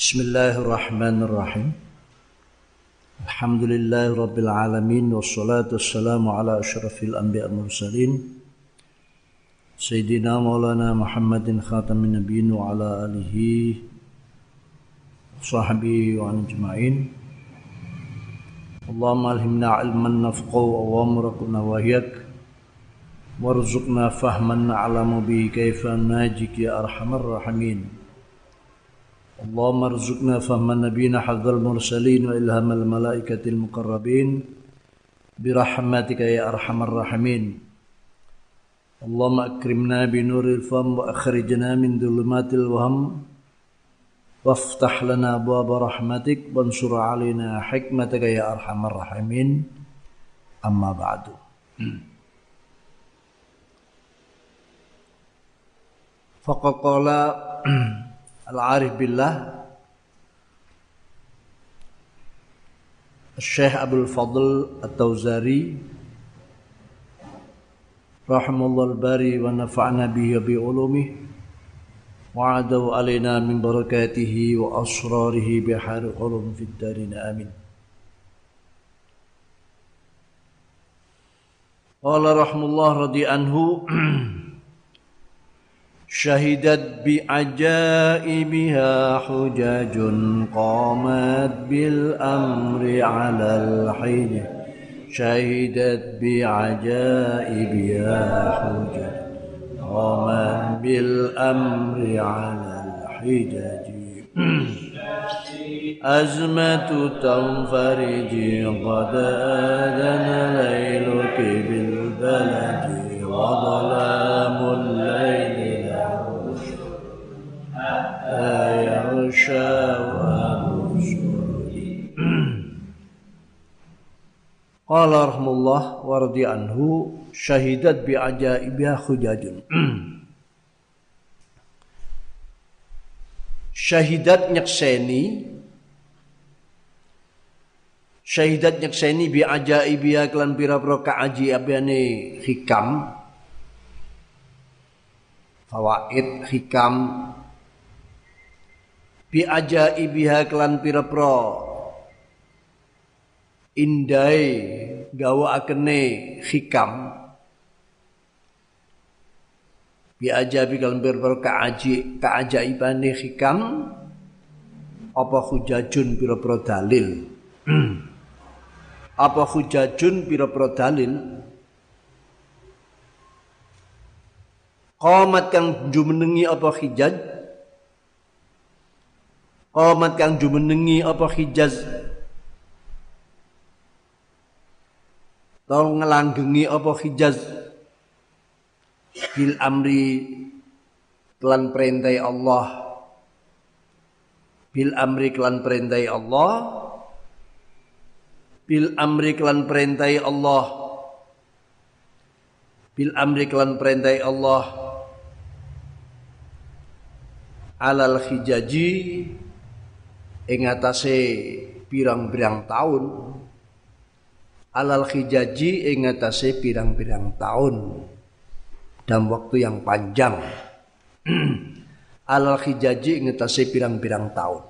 بسم الله الرحمن الرحيم الحمد لله رب العالمين والصلاة والسلام على أشرف الأنبياء المرسلين سيدنا مولانا محمد خاتم النبيين وعلى آله وصحبه وعن أجمعين اللهم ألهمنا علما نفقه وأمركنا ونواهيك وارزقنا فهما نعلم به كيف ناجك يا أرحم الراحمين اللهم ارزقنا فهم نبينا حظ المرسلين وإلهام الملائكة المقربين برحمتك يا أرحم الراحمين. اللهم أكرمنا بنور الفم وأخرجنا من ظلمات الوهم. وافتح لنا أبواب رحمتك وانصر علينا حكمتك يا أرحم الراحمين. أما بعد. فقد قال العارف بالله. الشيخ أبو الفضل التوزاري رحم الله الباري ونفعنا به بعلومه وعدوا علينا من بركاته وأسراره بحار قلوب في الدارين آمين. قال رحم الله رضي عنه شهدت بعجائبها حجج قامت بالأمر على الحين شهدت بعجائبها حجج قامت بالأمر على الحجج. أزمة تنفرج قد آذن ليلك بالبلد وظلام يغشى Qala rahmullah wa radhi anhu syahidat bi ajaibiha khujajun. Syahidat nyakseni Syahidat nyakseni bi ajaibiha kelan pira-pira kaajiabane hikam fawaid hikam bi ajaibiha kelan pira-pira. Indai gawa akene hikam. Bi ajabi kelan pira-pira kaaji kaajaibane hikam. Apa hujajun pira-pira dalil? Apa hujajun pira-pira dalil? Qamat kang jumenengi apa hijaj Qamat kang jumenengi apa Hijaz? Tau ngelanggengi apa Hijaz? Bil amri Kelan perintai Allah. Bil amri kelan perintai Allah. Bil amri kelan perintai Allah. Bil amri kelan perintai Allah. Alal hijaji ing atase pirang-pirang tahun alal khijaji ing atase pirang-pirang tahun dalam waktu yang panjang. Alal khijaji ing atase pirang-pirang tahun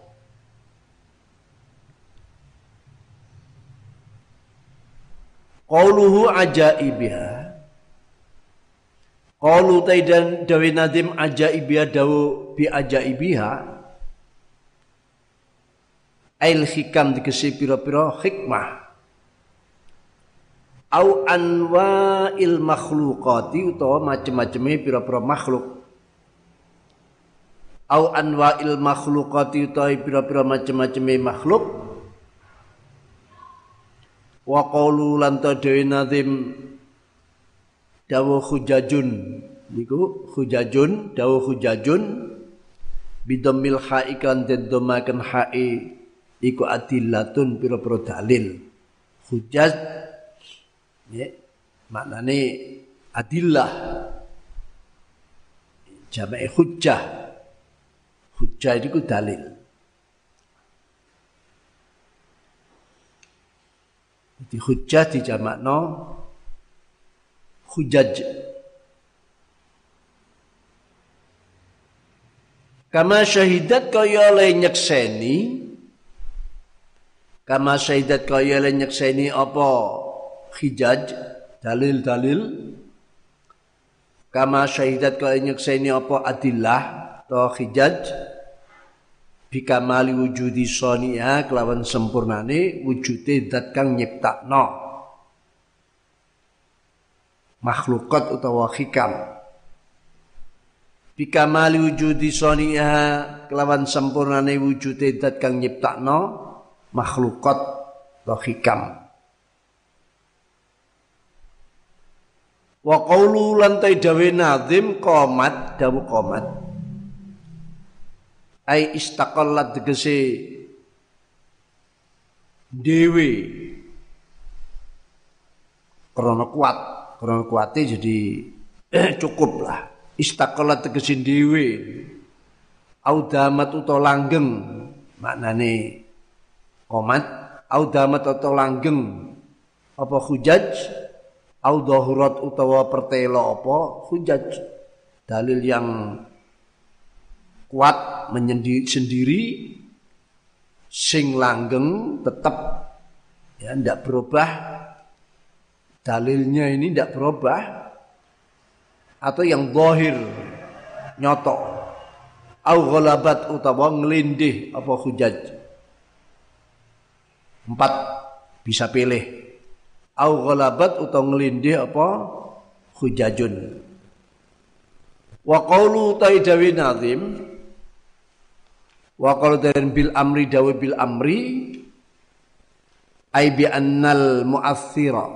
Qauluhu ajaibiha. Qaulu taidan dawi nadim ajaibiha dawu bi ajaibiha Ail hikam dikesi pira-pira hikmah. Au il makhluqati utawa macem-maceme pira-pira makhluk. Au il makhluqati utawa pira-pira macem-maceme makhluk. Wa qawlu lan dewi nazim dawu hujajun niku hujajun dawu hujajun bidomil ha'ikan dedomakan ha'i iku adillatun pira-pira dalil. Hujjat ya maknane adillah. Jamae hujjah. Hujjah itu dalil. Jadi hujjah di jamakno hujjaj. Kama syahidat kaya oleh nyekseni Kama syahidat kaya oleh nyekseni apa? Hijaj dalil-dalil. Kama syahidat kaya nyekseni apa? Adillah atau hijaj bikamali wujudi sonia kelawan sempurnane wujude dat kang nyiptakno. Makhlukat utawa hikam. Bikamali wujudi soniha kelawan sempurnane wujude dat kang nyiptakno makhlukat atau hikam. Wa qawlu lantai dawe nazim qomat dawu qomat ai istaqallat tegese dewe karena kuat karena kuatnya jadi cukup lah istaqala tegesin dhewe audamat utawa langgeng maknane komat audamat utawa langgeng apa hujaj au dahurat utawa pertelo apa hujaj. Dalil yang kuat menyendiri sendiri sing langgeng tetap ya ndak berubah. Dalilnya ini ndak berubah atau yang zahir nyoto au ghalabat utawa nglindih apa hujaj empat bisa pilih. Au ghalabat utawa nglindih apa? Hujajun. Wa qawlu taidawi nazim. Wa qawlu bil amri dawi bil amri. Ay bi annal mu'athira.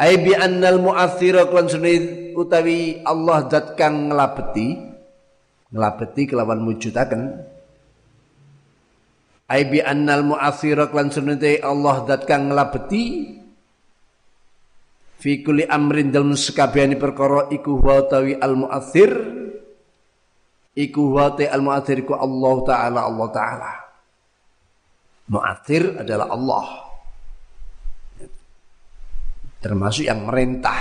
Ai bi annal mu'athira klan sunai utawi Allah zat kang nglabeti nglabeti kelawan mujudaken Ai bi annal mu'athira klan sunai Allah zat kang nglabeti fi kulli amrin dalem sekabehane perkara iku wa utawi al mu'athir iku wa al mu'athir iku Allah taala Allah taala Mu'athir adalah Allah termasuk yang merintah.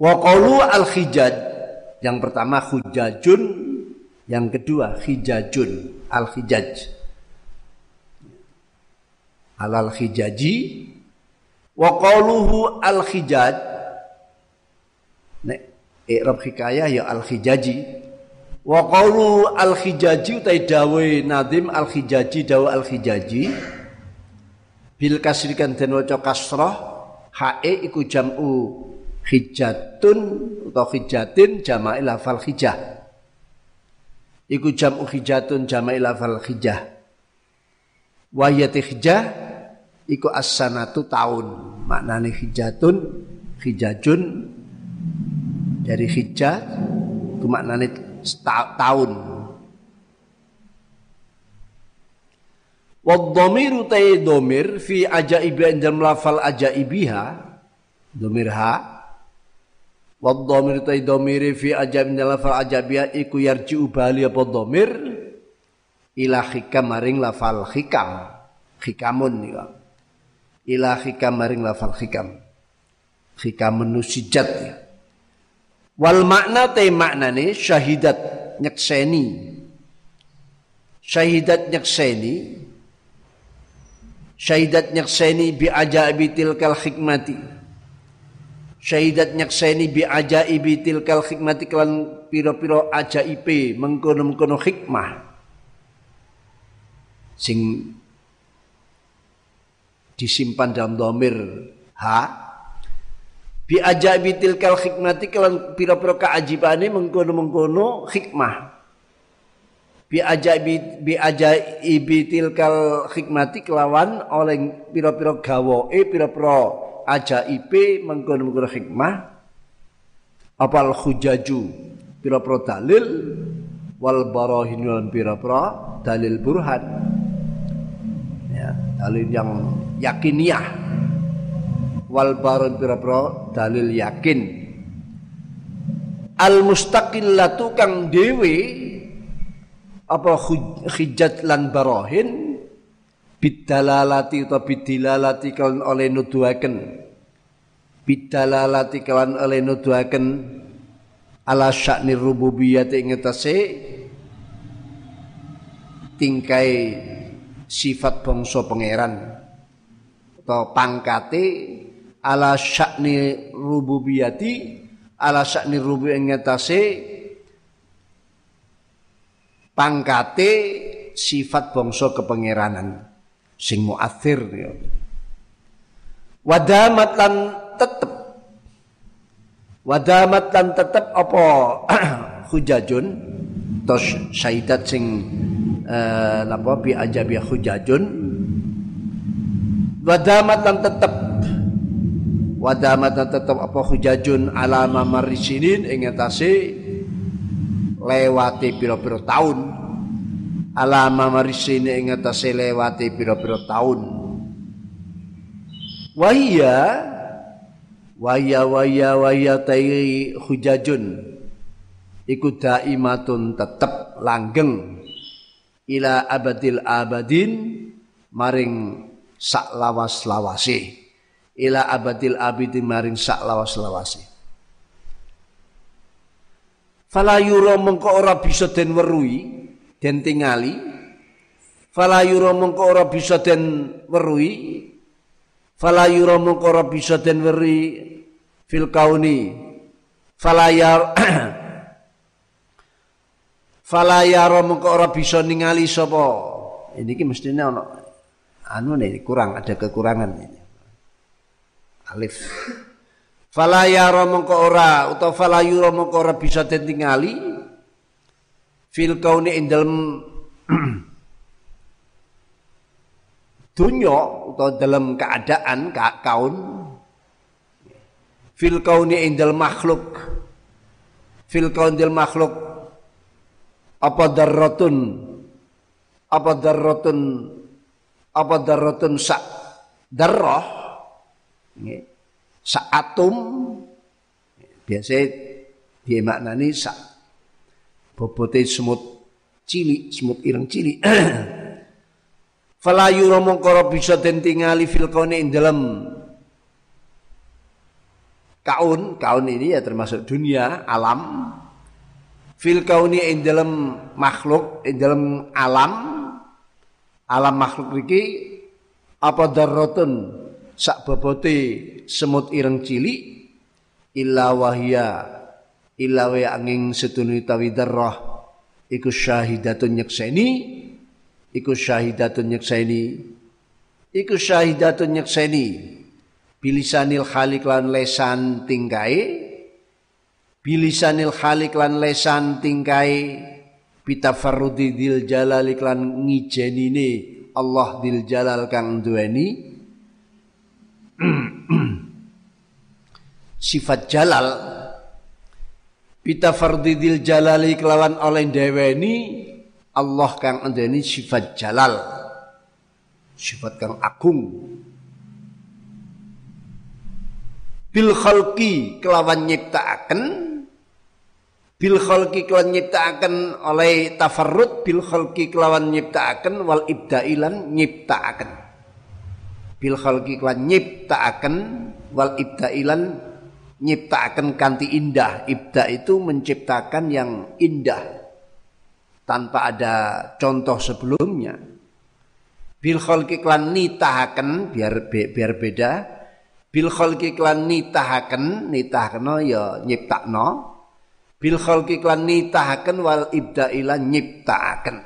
Wa qalu al khijaj yang pertama hujajun, yang kedua hijajun al khijaj. Alal khijaji wa qaluhu al khijaj. Nek i'rab hikayah ya al khijaji. Wa qalu al khijaji utai dawe nadim al khijaji dawe al khijaji. Bil kasrikan den waca kasrah hae iku jam'u hijatun atau hijatin jama'i lafal hijah iku jam'u hijatun jama'i lafal hijah wayati hijah iku as-sanatu tahun maknane hijatun hijajun. Dari hijah itu maknane tahun Wadhamiru tay domir fi ajaibi dalam lafal ajaibiha domir ha. Wadhamiru tay domir fi ajaibi dalam lafal ajaibiha iku yarji ubali apa domir? Ila hikam maring lafal hikam. Hikamun ya ila hikam maring lafal hikam hikam nusijat ya wal makna tay maknane syahidat nyekseni syahidat nyekseni Syahidat nyakseni bi ajaibi tilkal hikmati. Syahidat nyakseni bi ajaibi tilkal hikmati kelan piro-piro ajaibe mengkono-mengkono hikmah. Sing disimpan dalam domir. Ha? Bi ajaibi tilkal hikmati kelan piro-piro keajibane mengkono-mengkono hikmah bi ajaibi bi ajaibi tilkal hikmati kelawan oleh pira-pira gawae pira-pira ajaibe mengkono-mengkono hikmah apal hujaju pira-pira dalil. Wal barahin wal pira-pira dalil burhan dalil yang yakiniyah wal baron pira-pira dalil yakin. Al mustaqillatu kang dewi apa hujjat lan barahin bidalalati atau bidilalati kawan oleh nuduhaken. Bidalalati kawan oleh nuduhaken ala sya'ni rububiyyah ing ngetase tingkai sifat bangsa pangeran. Atau pangkate ala sya'ni rububiyati ala sya'ni rubu ing pangkate sifat bangsa kepangeranan. Sing muathir ya. Wadamat lan tetep. Wadamat lan tetep apa? Hujajun tos syaidat sing uh, apa bi ajabi hujajun. Wadamat lan tetep. Wadamat lan tetep apa hujajun alama marisinin ing atase lewati pira-pira tahun alama marisine ing atase lewati pira-pira taun. Wahia wahia wahia wahia tai hujajun. Iku daimatun tetep langgeng ila abadil abadin maring sak lawas lawase ila abadil abidin maring sak lawas lawase fala yura mengko ora bisa den weruhi den tingali. Fala yura mengko ora bisa den weruhi fala yura mengko ora bisa den weri fil kauni. Fala yar fala yara mengko ora bisa ningali sapa? Ini ki mestine ana anu nih kurang ada kekurangan ini alif. Fala yara mengko ora utawa fala yura mengko ora bisa den tingali? Fil kauni ing dalem dunya atau dalam keadaan kaun. Fil kauni ing dalem makhluk. Fil kaun dal makhluk apa darratun? Apa darratun? Apa darratun sak darrah? Sak atom biasa dia maknani sak bobote semut cilik, semut ireng cilik. Fala yura mongkoro bisa den tingali fil dalam kaun, kaun ini ya termasuk dunia, alam. Fil kauni ing dalam makhluk, ing dalam alam, alam makhluk iki apa darratun? Sak bobote semut ireng cilik illa wahya ilawe angin setunu tawi darah iku syahidatun nyekseni iku syahidatun nyekseni iku syahidatun nyekseni bilisanil khalik lan lesan tingkai bilisanil khalik lan lesan tingkai bitafarrudi dil jalal iklan ngijenine Allah dil jalal kang duweni sifat jalal Bita fardidil jalali kelawan oleh deweni Allah kang andeni sifat jalal sifat kang agung. Bil khalqi kelawan nyiptaaken bil khalqi kelawan nyiptaaken oleh tafarrud bil khalqi kelawan nyiptaaken wal ibdailan nyiptaaken bil khalqi kelawan nyiptaaken wal ibdailan nyiptakan kanti indah. Ibda itu menciptakan yang indah tanpa ada contoh sebelumnya. Bil khalqi klan nitahaken biar biar beda. Bil khalqi klan nitahaken nitahno ya nyiptakno. Bil khalqi klan nitahaken wal ibda ila nyiptakaken.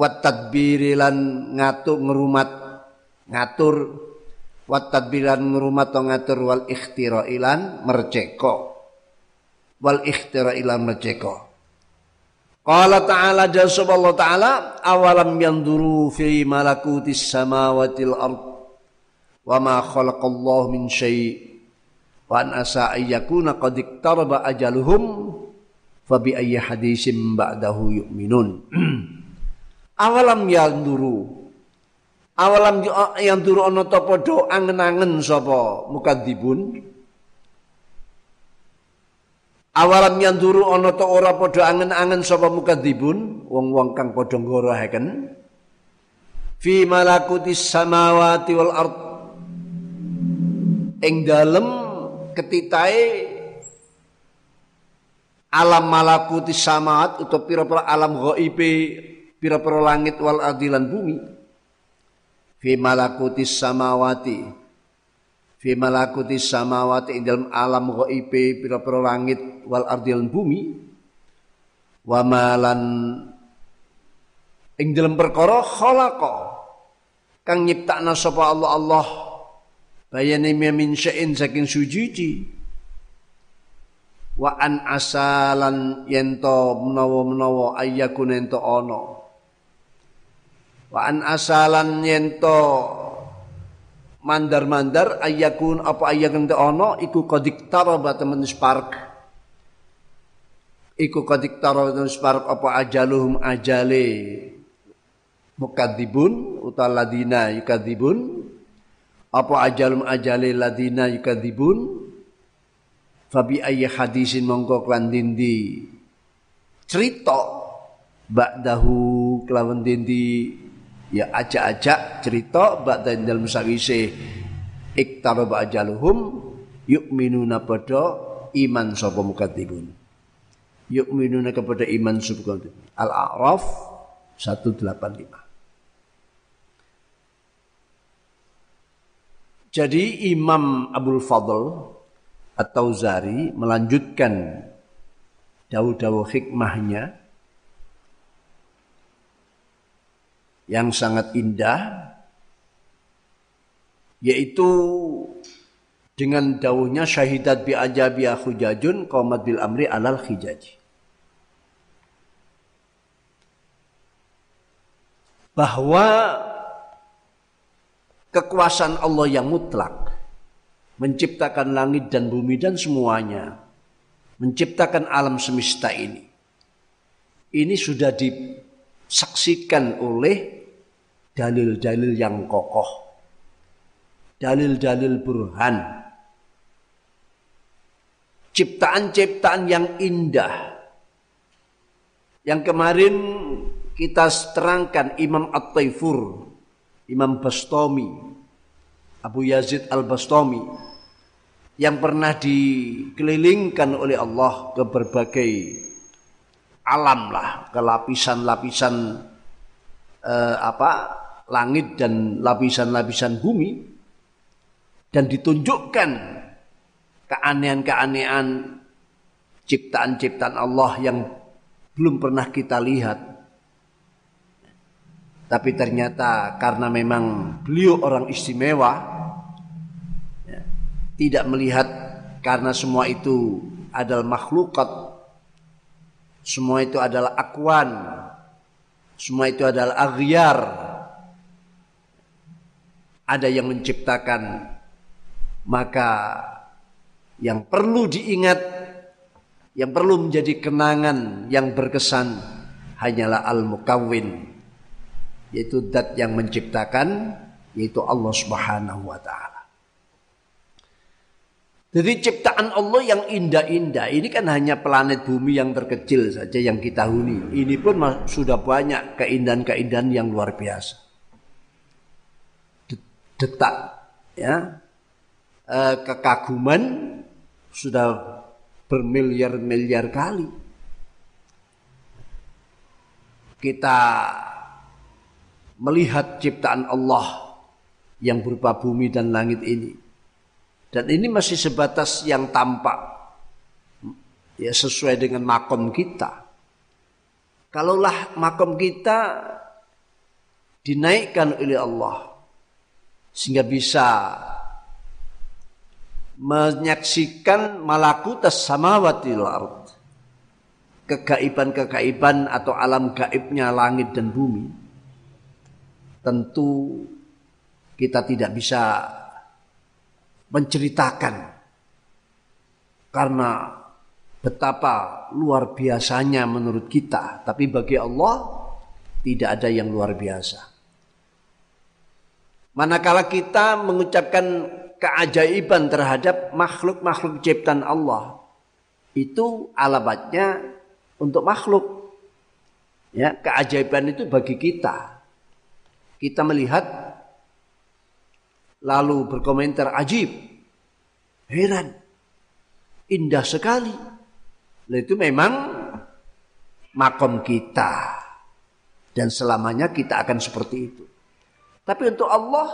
Wat tadbiri lan ngatur ngerumat ngatur. Wat tadbiran ngrumat ngatur wal ikhtira ilan merceko. Wal ikhtira ilan merceko. Qala ta'ala jazaballahu ta'ala awalam yanduru fi malakutis samawatil ard wa ma khalaqallahu min syai' wa an asa ayyakuna qad iktaraba ajaluhum fa bi ayyi hadisim ba'dahu yu'minun. Awalam yanduru awalam yang turu ana ta padha angen-angen sapa? Mukadzibun. Awalam yang turu ana ta ora padha angen-angen sapa mukadzibun? Wong-wong kang padha ngorohaken fi malakutis samawati wal ard. Ing dalem ketitae alam malakuti samawat atau pira-pira alam ghaibe pira-pira langit wal adilan bumi. Fi malakuti samawati fi malakuti samawati ing dalam alam ghaibe pira-pira langit wal ardilan bumi. Wa malan ing dalam perkara khalaqa kang nyiptakna sapa Allah Allah bayane min syai'in saking sujuji wa an asalan yento menawa-menawa ayyakun ento ana. Wa an asalan yento mandar-mandar ayakun apa ayakun te ono iku kodik taraba temen spark. Iku kodik taraba temen spark apa ajaluhum ajale mukadibun utal ladina yukadibun apa ajalum ajale ladina yukadibun fabi ayyi hadisin mongko klan dindi. Cerita ba'dahu kelawan dindi. Ya ajak-ajak cerita ba'da dalam sawise iktaraba ajaluhum yu'minuna pada iman sapa mukadzibun. Yu'minuna kepada iman sapa Al-A'raf 185 Jadi Imam Abdul Fadl atau Zari melanjutkan dawu-dawu hikmahnya yang sangat indah yaitu dengan dawuhnya syahidat bi ajabi khujajun qaumat bil amri alal khijaji bahwa kekuasaan Allah yang mutlak. Menciptakan langit dan bumi dan semuanya. Menciptakan alam semesta ini. Ini sudah disaksikan oleh dalil-dalil yang kokoh, dalil-dalil burhan, ciptaan-ciptaan yang indah. Yang kemarin kita terangkan Imam At-Taifur, Imam Bastomi, Abu Yazid Al-Bastomi, yang pernah dikelilingkan oleh Allah ke berbagai alam lah, ke lapisan-lapisan eh, apa langit dan lapisan-lapisan bumi dan ditunjukkan keanehan-keanehan ciptaan-ciptaan Allah yang belum pernah kita lihat. Tapi ternyata karena memang beliau orang istimewa, ya, tidak melihat karena semua itu adalah makhlukat, semua itu adalah akwan, semua itu adalah aghyar, ada yang menciptakan maka yang perlu diingat yang perlu menjadi kenangan yang berkesan hanyalah al-mukawwin yaitu dat yang menciptakan yaitu Allah Subhanahu wa taala. Jadi ciptaan Allah yang indah-indah ini kan hanya planet bumi yang terkecil saja yang kita huni. Ini pun sudah banyak keindahan-keindahan yang luar biasa detak ya e, kekaguman sudah bermiliar-miliar kali kita melihat ciptaan Allah yang berupa bumi dan langit ini. Dan ini masih sebatas yang tampak ya sesuai dengan makom kita. Kalaulah makom kita dinaikkan oleh Allah sehingga bisa menyaksikan malakutas samawati ard kegaiban-kegaiban atau alam gaibnya langit dan bumi tentu kita tidak bisa menceritakan karena betapa luar biasanya menurut kita tapi bagi Allah tidak ada yang luar biasa Manakala kita mengucapkan keajaiban terhadap makhluk-makhluk ciptaan Allah, itu alamatnya untuk makhluk. Ya, keajaiban itu bagi kita. Kita melihat lalu berkomentar ajib, heran, indah sekali. Itu memang makom kita. Dan selamanya kita akan seperti itu. Tapi untuk Allah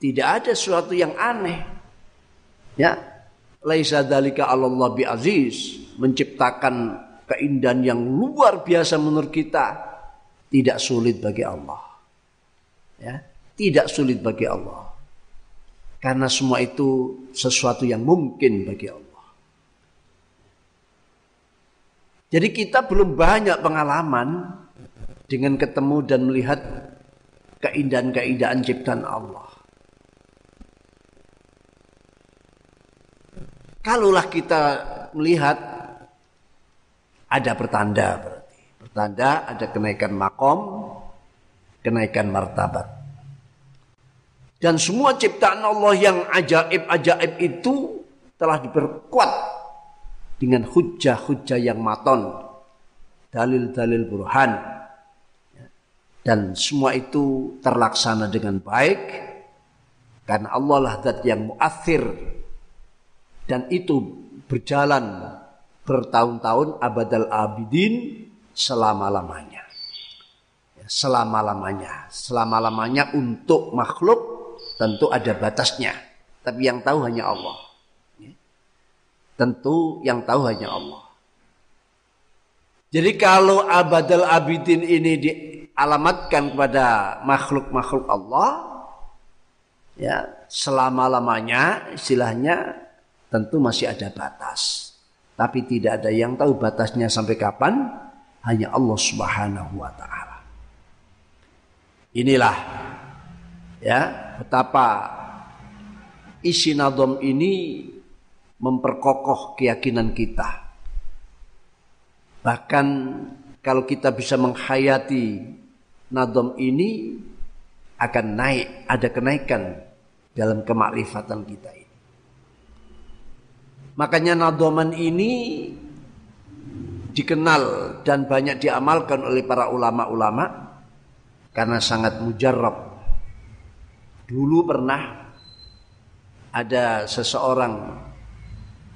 tidak ada sesuatu yang aneh. Ya, laisa dalika Allah bi aziz menciptakan keindahan yang luar biasa menurut kita tidak sulit bagi Allah. Ya, tidak sulit bagi Allah. Karena semua itu sesuatu yang mungkin bagi Allah. Jadi kita belum banyak pengalaman dengan ketemu dan melihat keindahan-keindahan ciptaan Allah. Kalaulah kita melihat ada pertanda berarti. Pertanda ada kenaikan makom, kenaikan martabat. Dan semua ciptaan Allah yang ajaib-ajaib itu telah diperkuat dengan hujah-hujah yang maton, dalil-dalil burhan. Dan semua itu terlaksana dengan baik karena Allah lah zat yang muathir dan itu berjalan bertahun-tahun abadal abidin selama-lamanya. Ya, selama-lamanya. Selama-lamanya untuk makhluk tentu ada batasnya. Tapi yang tahu hanya Allah. Ya. Tentu yang tahu hanya Allah. Jadi kalau abadal abidin ini dialamatkan kepada makhluk-makhluk Allah, ya selama-lamanya istilahnya tentu masih ada batas. Tapi tidak ada yang tahu batasnya sampai kapan, hanya Allah Subhanahu wa taala. Inilah ya betapa isi nadom ini memperkokoh keyakinan kita. Bahkan kalau kita bisa menghayati nadom ini akan naik, ada kenaikan dalam kemakrifatan kita ini. Makanya nadoman ini dikenal dan banyak diamalkan oleh para ulama-ulama karena sangat mujarab. Dulu pernah ada seseorang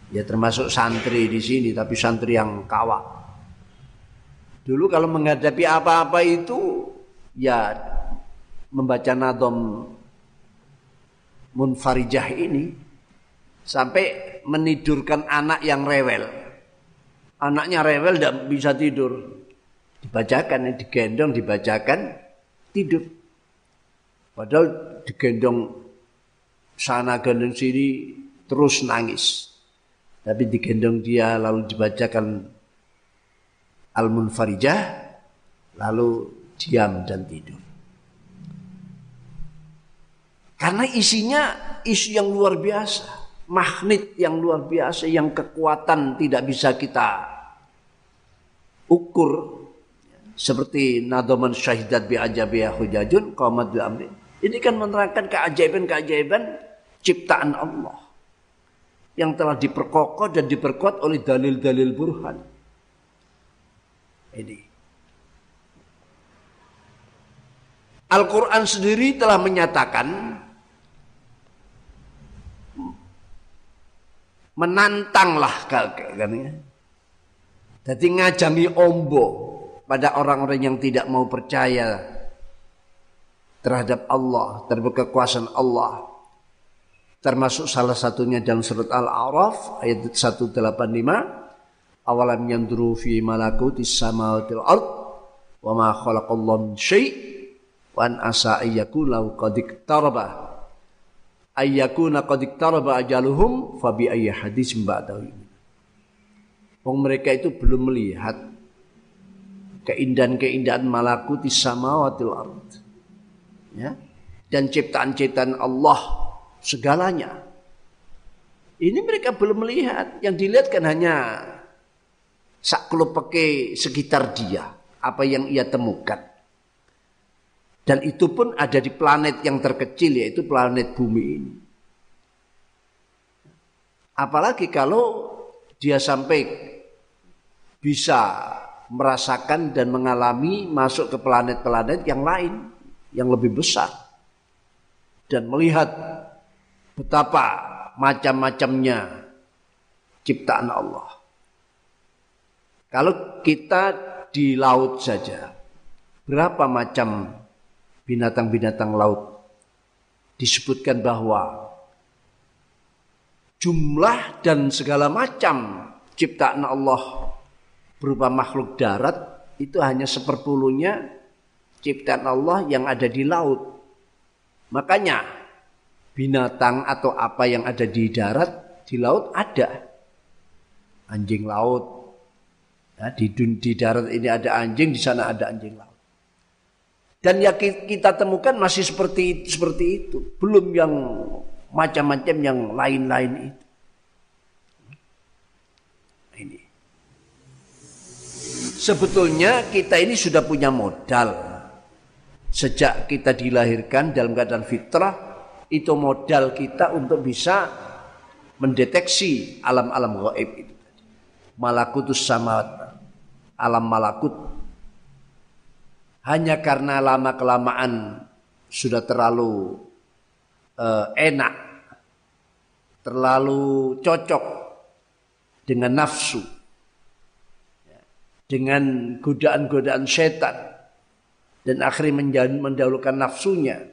ya termasuk santri di sini tapi santri yang kawak. Dulu kalau menghadapi apa-apa itu ya membaca nadom munfarijah ini sampai menidurkan anak yang rewel. Anaknya rewel tidak bisa tidur. Dibacakan, digendong, dibacakan, tidur. Padahal digendong sana gendong sini terus nangis. Tapi digendong dia lalu dibacakan Al-Munfarijah lalu diam dan tidur. Karena isinya isu yang luar biasa magnet yang luar biasa yang kekuatan tidak bisa kita ukur seperti nadoman syahidat bi ajabiyah hujajun qamat bi amri ini kan menerangkan keajaiban-keajaiban ciptaan Allah yang telah diperkokoh dan diperkuat oleh dalil-dalil burhan ini Al-Quran sendiri telah menyatakan menantanglah kan ya. Jadi ngajangi ombo pada orang-orang yang tidak mau percaya terhadap Allah, terhadap kekuasaan Allah. Termasuk salah satunya dalam surat Al-A'raf ayat 185. Awalam yanduru fi malakuti samawati ard wa ma khalaqallahu min syai' wa an asa ayyakun lau qad ayyakuna qad iktaraba ajaluhum fa bi ayyi hadis ba'dahu Wong mereka itu belum melihat keindahan-keindahan malakuti samawatil ard. Ya. Dan ciptaan-ciptaan Allah segalanya. Ini mereka belum melihat. Yang dilihat kan hanya pakai sekitar dia. Apa yang ia temukan. Dan itu pun ada di planet yang terkecil yaitu planet bumi ini. Apalagi kalau dia sampai bisa merasakan dan mengalami masuk ke planet-planet yang lain yang lebih besar dan melihat betapa macam-macamnya ciptaan Allah. Kalau kita di laut saja, berapa macam binatang-binatang laut disebutkan bahwa jumlah dan segala macam ciptaan Allah berupa makhluk darat itu hanya seperpuluhnya ciptaan Allah yang ada di laut. Makanya binatang atau apa yang ada di darat di laut ada. Anjing laut, Ya, di, di darat ini ada anjing, di sana ada anjing laut. Dan yang kita temukan masih seperti seperti itu, belum yang macam-macam yang lain-lain itu. Ini. Sebetulnya kita ini sudah punya modal. Sejak kita dilahirkan dalam keadaan fitrah, itu modal kita untuk bisa mendeteksi alam-alam gaib itu. Malakutus samawat alam malakut hanya karena lama kelamaan sudah terlalu uh, enak terlalu cocok dengan nafsu dengan godaan-godaan setan dan akhirnya mendahulukan nafsunya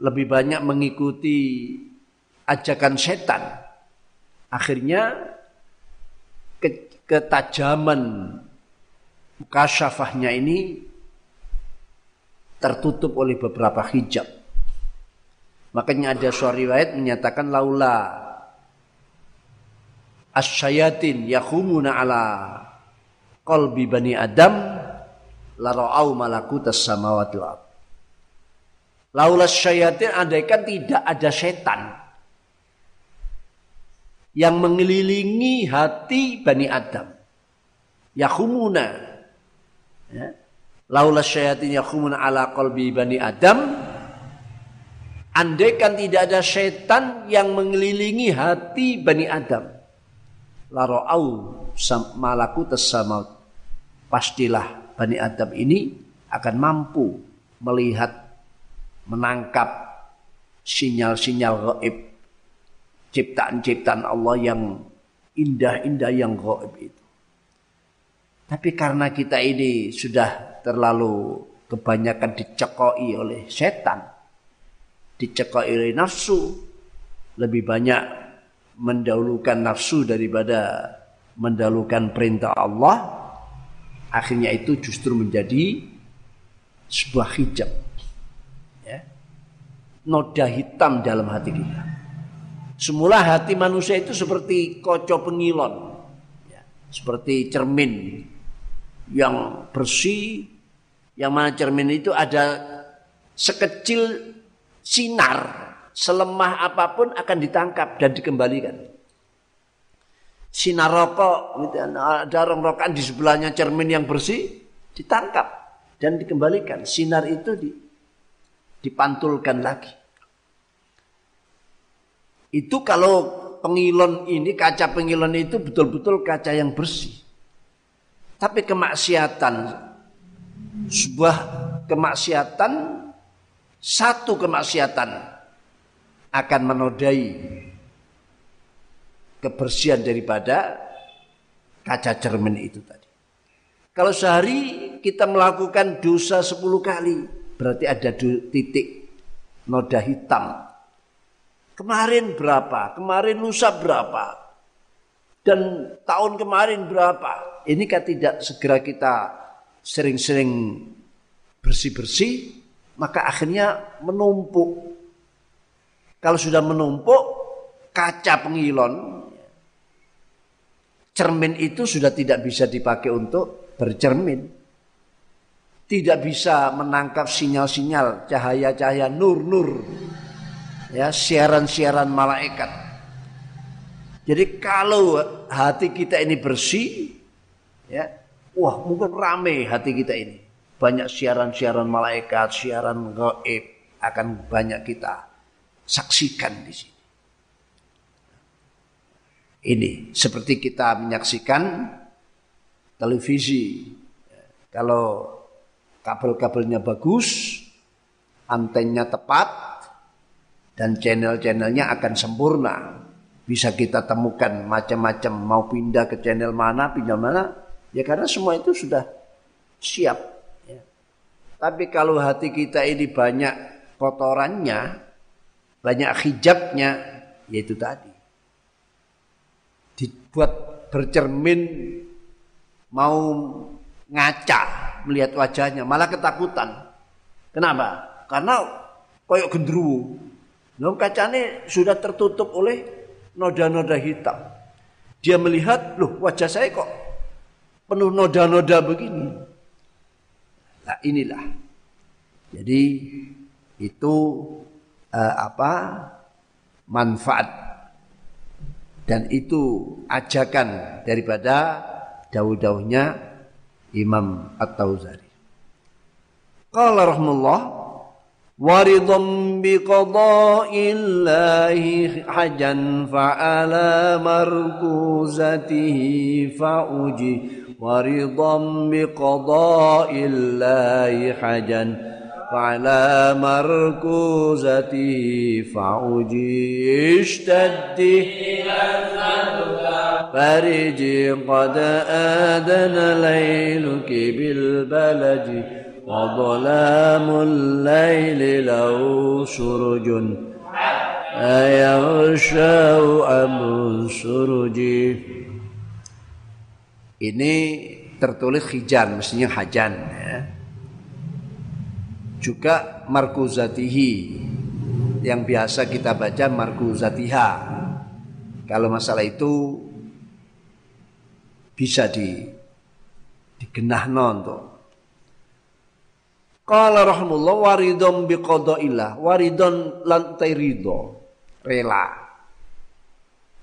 lebih banyak mengikuti ajakan setan akhirnya ketajaman kasyafahnya ini tertutup oleh beberapa hijab. Makanya ada suara riwayat menyatakan laula asyayatin yakhumuna ala qalbi bani Adam la ra'au malakutas samawati wal Laula syayatin andaikan tidak ada setan yang mengelilingi hati Bani Adam. Yakhumuna. Ya. Laula syayatin yakhumuna ala qalbi Bani Adam. Andaikan tidak ada setan yang mengelilingi hati Bani Adam. Laro'au malaku tasamaut. Pastilah Bani Adam ini akan mampu melihat, menangkap sinyal-sinyal gaib ciptaan-ciptaan Allah yang indah-indah yang gaib itu. Tapi karena kita ini sudah terlalu kebanyakan dicekoi oleh setan, dicekoi oleh nafsu, lebih banyak mendahulukan nafsu daripada mendahulukan perintah Allah, akhirnya itu justru menjadi sebuah hijab. Ya. Noda hitam dalam hati kita. Semula hati manusia itu seperti koco pengilon. Ya, seperti cermin yang bersih. Yang mana cermin itu ada sekecil sinar. Selemah apa pun akan ditangkap dan dikembalikan. Sinar rokok, gitu, ada orang rokan di sebelahnya cermin yang bersih, ditangkap dan dikembalikan. Sinar itu dipantulkan lagi. Itu kalau pengilon ini, kaca pengilon itu betul-betul kaca yang bersih. Tapi kemaksiatan, sebuah kemaksiatan, satu kemaksiatan akan menodai kebersihan daripada kaca cermin itu tadi. Kalau sehari kita melakukan dosa sepuluh kali, berarti ada titik noda hitam Kemarin berapa? Kemarin lusa berapa? Dan tahun kemarin berapa? Ini kan tidak segera kita sering-sering bersih-bersih, maka akhirnya menumpuk. Kalau sudah menumpuk, kaca pengilon, cermin itu sudah tidak bisa dipakai untuk bercermin. Tidak bisa menangkap sinyal-sinyal cahaya-cahaya nur-nur ya siaran-siaran malaikat. Jadi kalau hati kita ini bersih, ya, wah mungkin rame hati kita ini. Banyak siaran-siaran malaikat, siaran gaib akan banyak kita saksikan di sini. Ini seperti kita menyaksikan televisi. Kalau kabel-kabelnya bagus, antennya tepat, dan channel-channelnya akan sempurna. Bisa kita temukan macam-macam mau pindah ke channel mana, pindah mana, Ya karena semua itu sudah siap. Ya. Tapi kalau hati kita ini banyak kotorannya, banyak hijabnya, yaitu tadi. Dibuat bercermin mau ngaca melihat wajahnya, malah ketakutan. Kenapa? Karena koyok gendruwo. Nah, kacanya sudah tertutup oleh noda-noda hitam. Dia melihat, loh wajah saya kok penuh noda-noda begini. Nah inilah. Jadi itu uh, apa manfaat dan itu ajakan daripada daud-daudnya Imam At-Tauzari. Qala rahmullah waridham biqada'illahi hajan fa'ala markuzatihi fa'uji waridham biqada'illahi hajan الله حجا فعلى مركوزته فعجي اشتد فرجي قد آذن ليلك بالبلد وظلام الليل له سرج يغشى أمر سرج Ini tertulis hijan, mestinya hajan ya. Juga markuzatihi. Yang biasa kita baca markuzatiha. Kalau masalah itu bisa di digenah untuk. Qala rahimullah waridon biqadaillah. Waridon lantai ridho. Rela.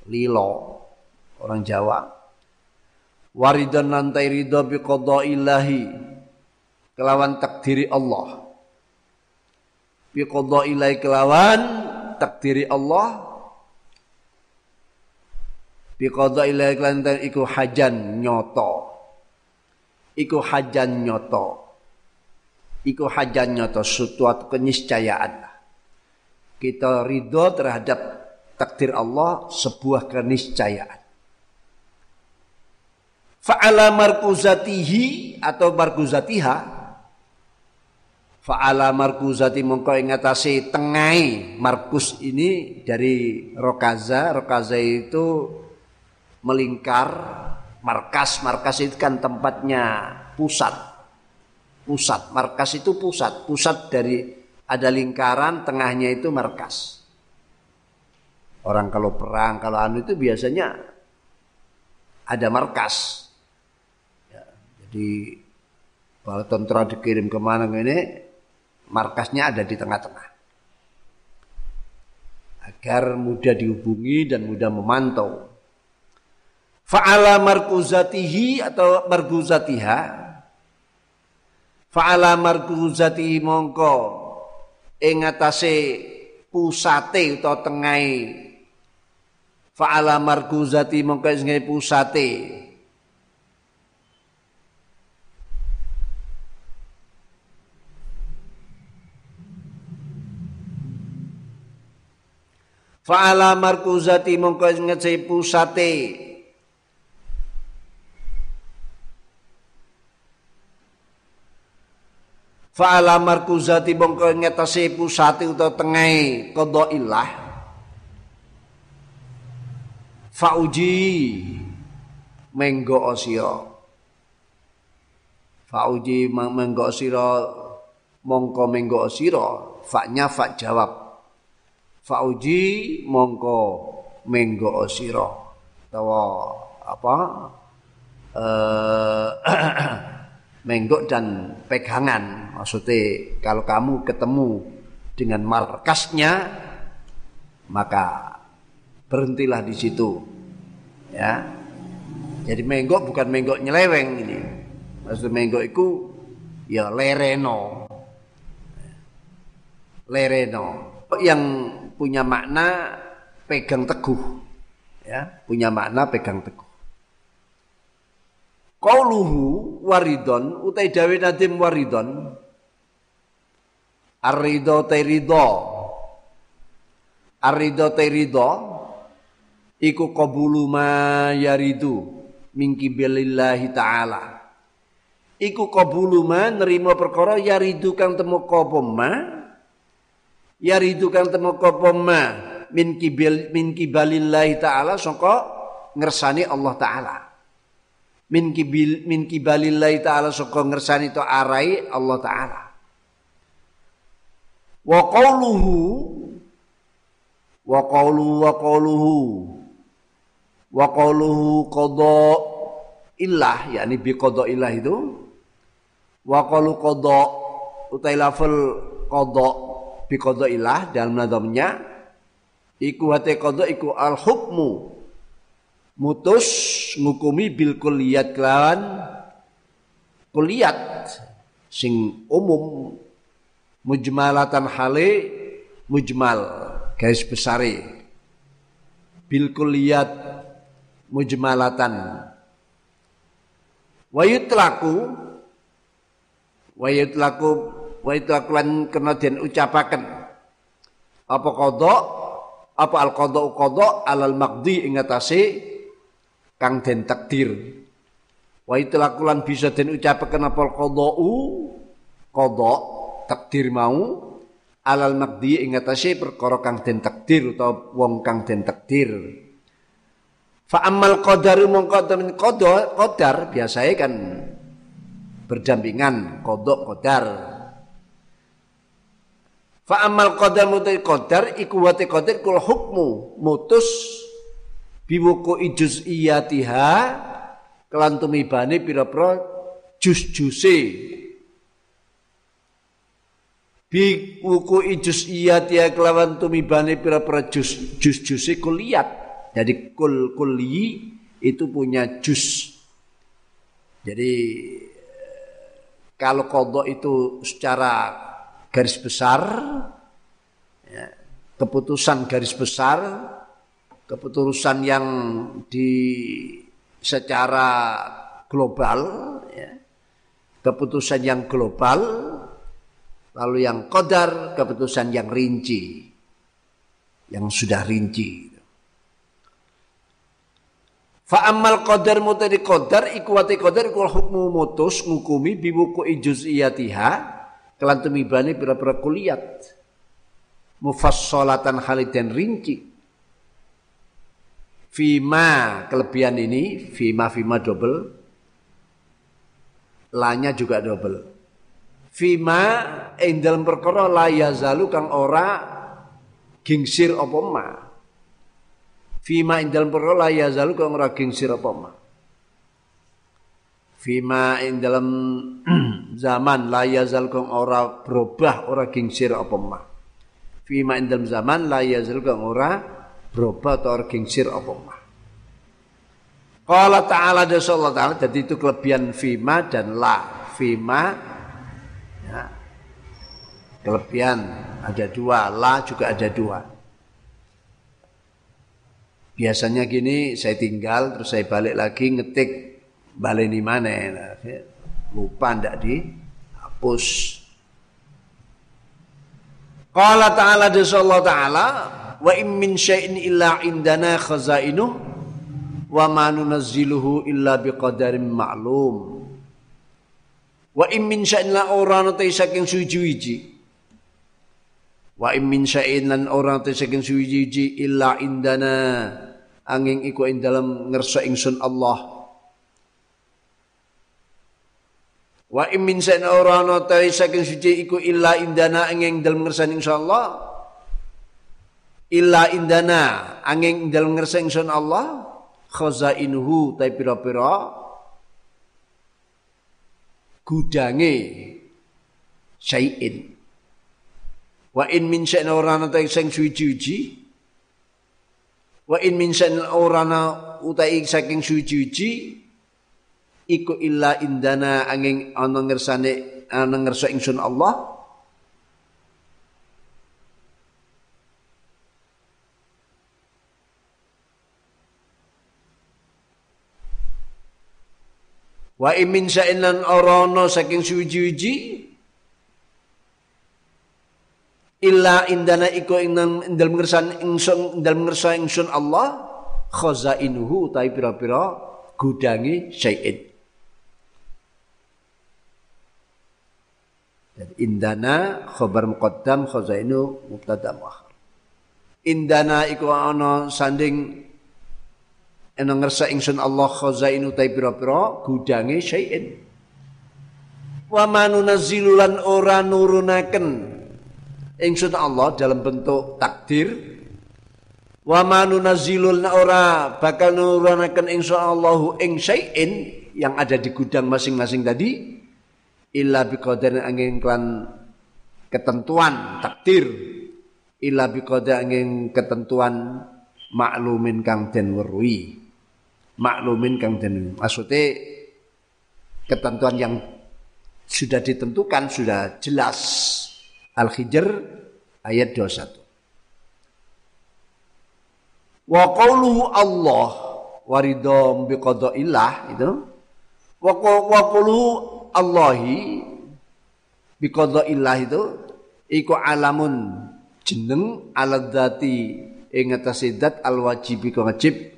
Lilo. Orang Jawa. Waridan lantai ridho biqadaillahi kelawan takdiri Allah biqadaillahi kelawan takdiri Allah. Biqadaillahi kelawan iku hajan nyoto. Iku hajan nyoto. Iku hajan nyoto suatu keniscayaan. Kita ridho terhadap takdir Allah sebuah keniscayaan. Fa'ala markuzatihi atau markuzatiha Fa'ala markuzati mongko ingatasi tengai markus ini dari rokaza. Rokaza itu melingkar. Markas, markas itu kan tempatnya pusat. Pusat, markas itu pusat. Pusat dari ada lingkaran tengahnya itu markas. Orang kalau perang, kalau anu itu biasanya ada markas. Di kalau tentara dikirim ke mana? Ini markasnya ada di tengah-tengah. Agar mudah dihubungi dan mudah memantau. Fa'ala markuzatihi atau markuzatiha? Fa'ala markuzatihi mongko. Ing atase pusate utawa tengahe. Fa'ala markuzati mongko ing pusate Fa'ala markuzati mongko ngece pusate. Fa'ala markuzati mongko ngetasi pusate utawa tengai qadailah Fa'uji menggo sira. Fa'uji menggo sira mongko menggo sira. Fa'nya fa jawab fauji mongko menggo sira utawa apa? Eh menggok dan pegangan. Maksudnya kalau kamu ketemu dengan markasnya maka berhentilah di situ. Ya. Jadi menggok bukan menggok nyeleweng ini. Maksud menggok itu ya lereno. Lereno. Yang punya makna pegang teguh. Ya, punya makna pegang teguh. Qauluhu waridon utai dawe nadim waridon Arido terido Arido terido Iku qabulu ma yaridu min kibalillahi ta'ala iku qabulu ma nerima perkara yaridu kang temu apa ma yaridu kang temu apa ma min kibil min kibalillahi ta'ala sangka ngersani Allah taala. Min kibil min kibalillahi taala sangka ngersani to arai Allah taala. Wa qawluhu wa qawluhu wa qawluhu wa qawluhu qada illah yakni bi qada illah itu. Wa qalu qada utai lafal qada bi qada illah dalam nadamnya iku hate qada iku al hukmu mutus ngukumi bil kulliyat kelawan kulliyat sing umum. Mujmalatan hale mujmal garis besare. Bil kulliyat mujmalatan. Wa yutlaku wa yutlaku wa yutlaku lan kena den ucapaken. Apa qada apa al qada qada alal maqdi ing atase kang den takdir. Wa yutlaku lan bisa den ucapaken apa al qada'u qada takdir mau. Alal maqdi ing atase perkara kang den takdir utawa wong kang den takdir. Fa amal qadaru mongko temen qada qadar biasanya kan berdampingan kodok qadar fa amal qadar mutai qadar iku wate qadar kul hukmu. Mutus biwuku ijuz iyatiha kelan tumibane pira-pira jus-juse. Bi wuku ijus iya tia kelawan tumibane pira-pira jus jus juse kuliat jadi kul kuli itu punya jus. Jadi kalau kodok itu secara garis besar ya, keputusan garis besar keputusan yang di secara global ya, keputusan yang global Lalu yang kodar keputusan yang rinci. Yang sudah rinci. Fa'amal qadar mutadi qadar ikuwati qadar ikul hukmu mutus ngukumi biwuku iyatiha kelan tumibani pira-pira kuliyat mufassolatan haliden rinci Fima kelebihan ini Fima Fima double Lanya juga double Fima ing dalam perkara la yazalu kang ora gingsir apa ma. Fima ing dalam perkara la yazalu kang ora gingsir apa ma. Fima ing dalam zaman la yazal kang ora berubah ora gingsir apa ma. Fima ing dalam zaman la yazal kang ora berubah atau ora gingsir apa ma. Qala ta'ala da Allah ta'ala jadi itu kelebihan fima dan la. Fima Ya. Kelebihan ada dua, la juga ada dua. Biasanya gini saya tinggal terus saya balik lagi ngetik balik di mana lupa ndak dihapus. Qala ta'ala Allah ta'ala wa in min syai'in illa indana khazainuh wa ma nunazziluhu illa biqadarin ma'lum. Wa in min sya'in la ora ana saking suci-wiji. Wa in min sya'in lan ora ana saking suci-wiji illa indana angin iku ing dalam ngersa ingsun Allah. Wa in min sya'in ora ana saking suci iku illa indana angin dalam ngersa ingsun Allah. Illa indana angin dalam ngersa ingsun Allah khazainuhu ta pira-pira. Gudange syai'in. Wa in min syai'in orana ta sing suci-suci wa in min orana utai saking suci-suci iku illa indana angin ana ngersane ana ngersa ingsun Allah. Wa imin sa'inan orono saking suwi-wiji illa indana iku ing dalam ngersan ingsun dalam ngersa ingsun Allah. Khazainuhu tai pira-pira gudangi syai'in. Dan indana khabar muqaddam khazainu mubtada muakhir. Indana iku ana sanding ana ngersa ingsun Allah khazainu ta pira-pira gudange syai'in. Wa manunazzilulan ora nurunaken ingsun Allah dalam bentuk takdir Wa manunazilul ora bakal nurunaken insyaallah ing syai'in yang ada di gudang masing-masing tadi illa biqadarin angin klan ketentuan takdir. Illa biqadar angin ketentuan maklumin kang den weruhi maklumin kang den maksudnya ketentuan yang sudah ditentukan sudah jelas. Al-Hijr ayat 21 Wa qawluhu Allah waridom biqadaillah itu. Wa qawluhu Allahi biqadaillah itu iku alamun jeneng aladzati ing atase zat al wajibi kang wajib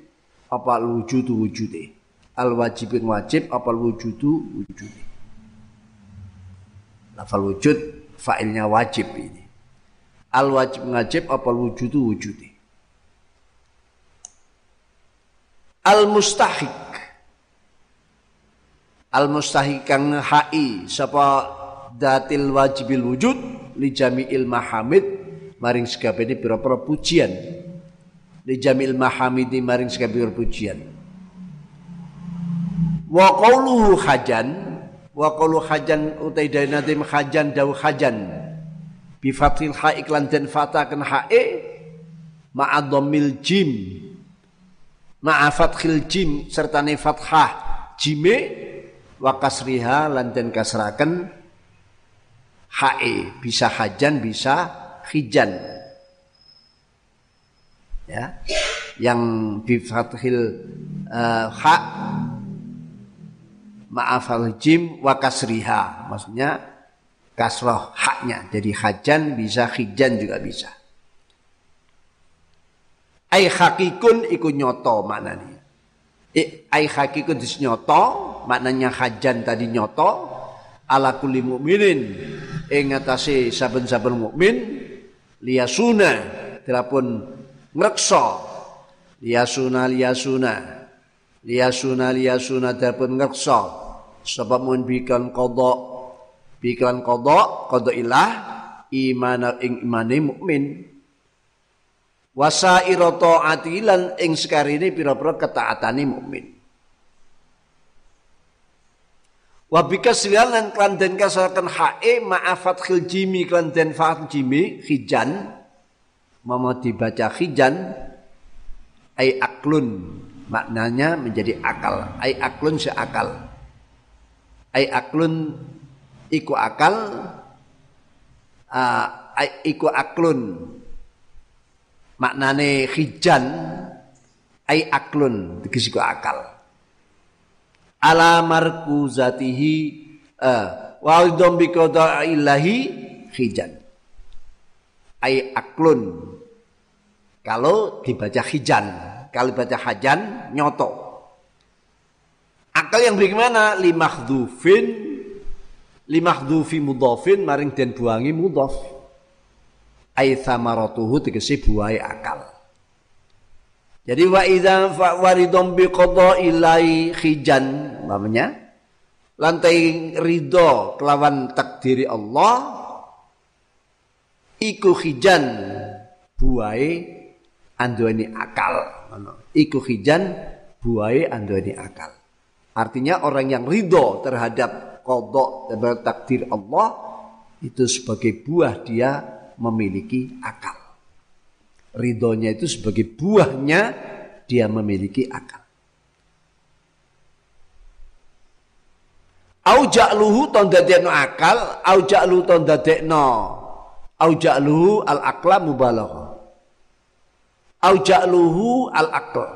apa wujudu wujude. Al wajib apa wujudu wujude. Lafal wujud fa'ilnya wajib ini. Al wajib wajib apa wujudu wujude. Al mustahik al mustahik kang hai sapa datil wajibil wujud li jami'il mahamid maring sekabehane pira-pira pujian. Li jami'il mahamidi maring sekabehane pujian. Wa qauluhu hajan wa qaulu hajan utai nadim hajan dawu hajan. Bi fathil ha iklan den fatakan hae ma'adhamil jim ma'afat khil jim serta fathah jime wa kasriha lan den kasraken hae bisa hajan bisa hijan ya yang bi fathil uh, ha ma'afal jim wa kasriha. Maksudnya kasroh haknya. Jadi hajan bisa hijan juga bisa. Ai hakikun iku nyoto maknanya ai hakikun dis nyoto maknanya hajan tadi nyoto ala kulli mukminin ing atase saben-saben mukmin liyasuna telepon ngrekso liyasuna liyasuna. Liyasuna liyasuna telepon ngrekso sebab mun bikan kodok bikan kodok kodok ilah iman ing imane mukmin. Wasaira taati lan ing sekarine pira-pira ketaatane mukmin wa bikasrihan lan klan den kasaraken hae ma'afat khil jimi klan den fat jimi hijan mama dibaca hijan ai aklun. Maknanya menjadi akal. Ai aklun seakal. Ai aklun iku akal uh, ai iku aklun. Maknane hijan ai aklun. Tegese akal ala markuzatihi uh, wa idom bi ilahi hijan ai aklun. Kalau dibaca hijan kalau dibaca hajan nyoto. Akal yang bagaimana limahdufin limahdhufi mudhafin maring den buangi mudhaf ai thamaratuhu tegese buahe akal. Jadi wa idza waridom bi ilai khijan namanya lantai ridho kelawan takdiri Allah iku khijan buahe anduweni akal. Iku khijan buahe anduweni akal. Artinya orang yang ridho terhadap kodok dan takdir Allah itu sebagai buah dia memiliki akal. Ridhonya itu sebagai buahnya dia memiliki akal. Au ja'luhu ton akal, au ja'luhu ton. Au ja'luhu al akla mubalaghah. Au ja'luhu al akal.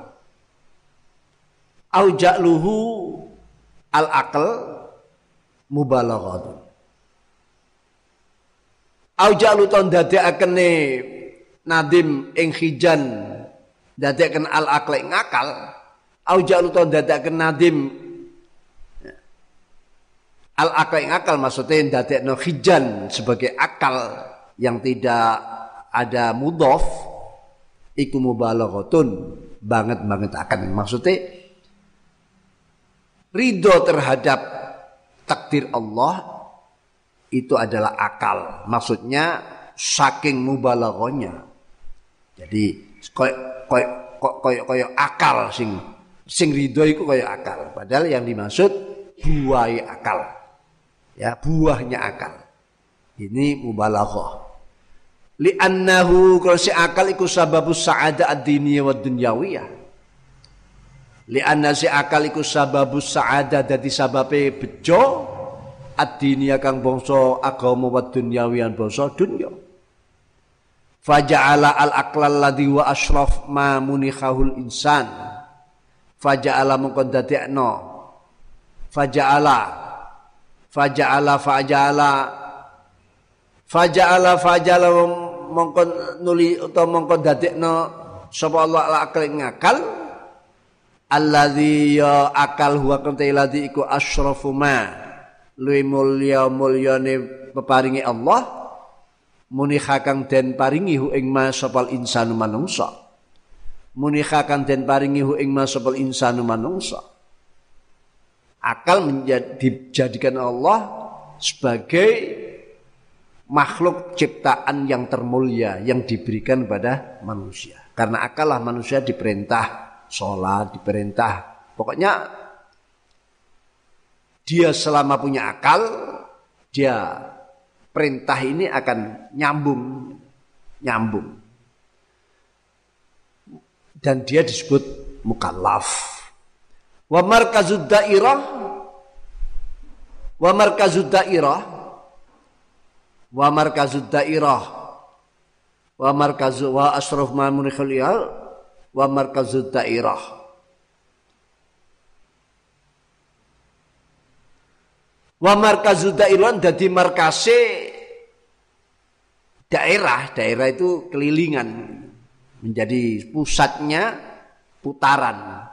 Au ja'luhu al akal mubalaghah. Au jalu ton nadim ing hijan dadekaken al akal ing akal. au ja'alu ta dadaken nadim. Al akal yang akal maksudnya dadekno hijan sebagai akal yang tidak ada mudof iku mubalaghatun banget banget akan. Maksudnya ridho terhadap takdir Allah itu adalah akal. Maksudnya saking mubalaghahnya jadi koy koy koy koy akal sing sing ridho iku koyo akal. Padahal yang dimaksud buai akal. Ya buahnya akal. Ini mubalaghah. Li'annahu si akal iku sababus sa'adah ad-diniyah wa dunyawiyah. Li'anna si akal iku sababus sa'adah dadi sababe bejo ad-diniyah kang bangsa agama wa dunyawiyan bangsa dunya faja'ala al-aqlal ladhi wa ashraf ma munikhahul insan. Faja'ala mengkon dadekno faja'ala. Faja'ala faja'ala. Faja'ala faja'ala mongko nuli utawa mongko dadekno sapa Allah la akal. Ngakal alladzi ya akal huwa kante ladzi iku asyrafu ma. Luwi mulya mulyane peparingi Allah munikha kang den paringi hu ing ma sapal insanu manungsa munikha kang den paringi hu ing ma sapal insanu manungsa akal menjadi, dijadikan Allah sebagai makhluk ciptaan yang termulia yang diberikan pada manusia. Karena akal lah manusia diperintah sholat, diperintah. Pokoknya dia selama punya akal, dia perintah ini akan nyambung, nyambung. Dan dia disebut mukallaf. Wa markazud dairah wa markazud dairah wa markazud dairah wa markazu wa asraf khalial wa markazud dairah wa markazud dairah dadi markase daerah daerah itu kelilingan menjadi pusatnya putaran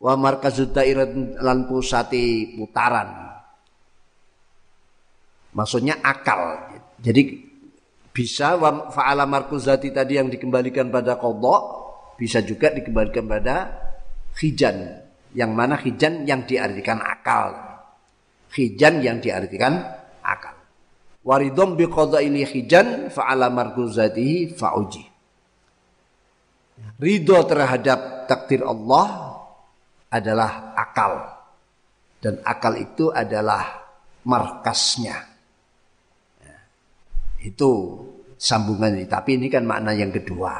wa markazud dairat lan pusati putaran. Maksudnya akal. Jadi bisa fa'ala markuzati tadi yang dikembalikan pada kodok bisa juga dikembalikan pada hijan. Yang mana hijan yang diartikan akal. Hijan yang diartikan akal. Waridom bi ini hijan fa'ala markuzatihi fa'uji. Ridho terhadap takdir Allah adalah akal. Dan akal itu adalah markasnya. Ya. Itu sambungan ini. Tapi ini kan makna yang kedua.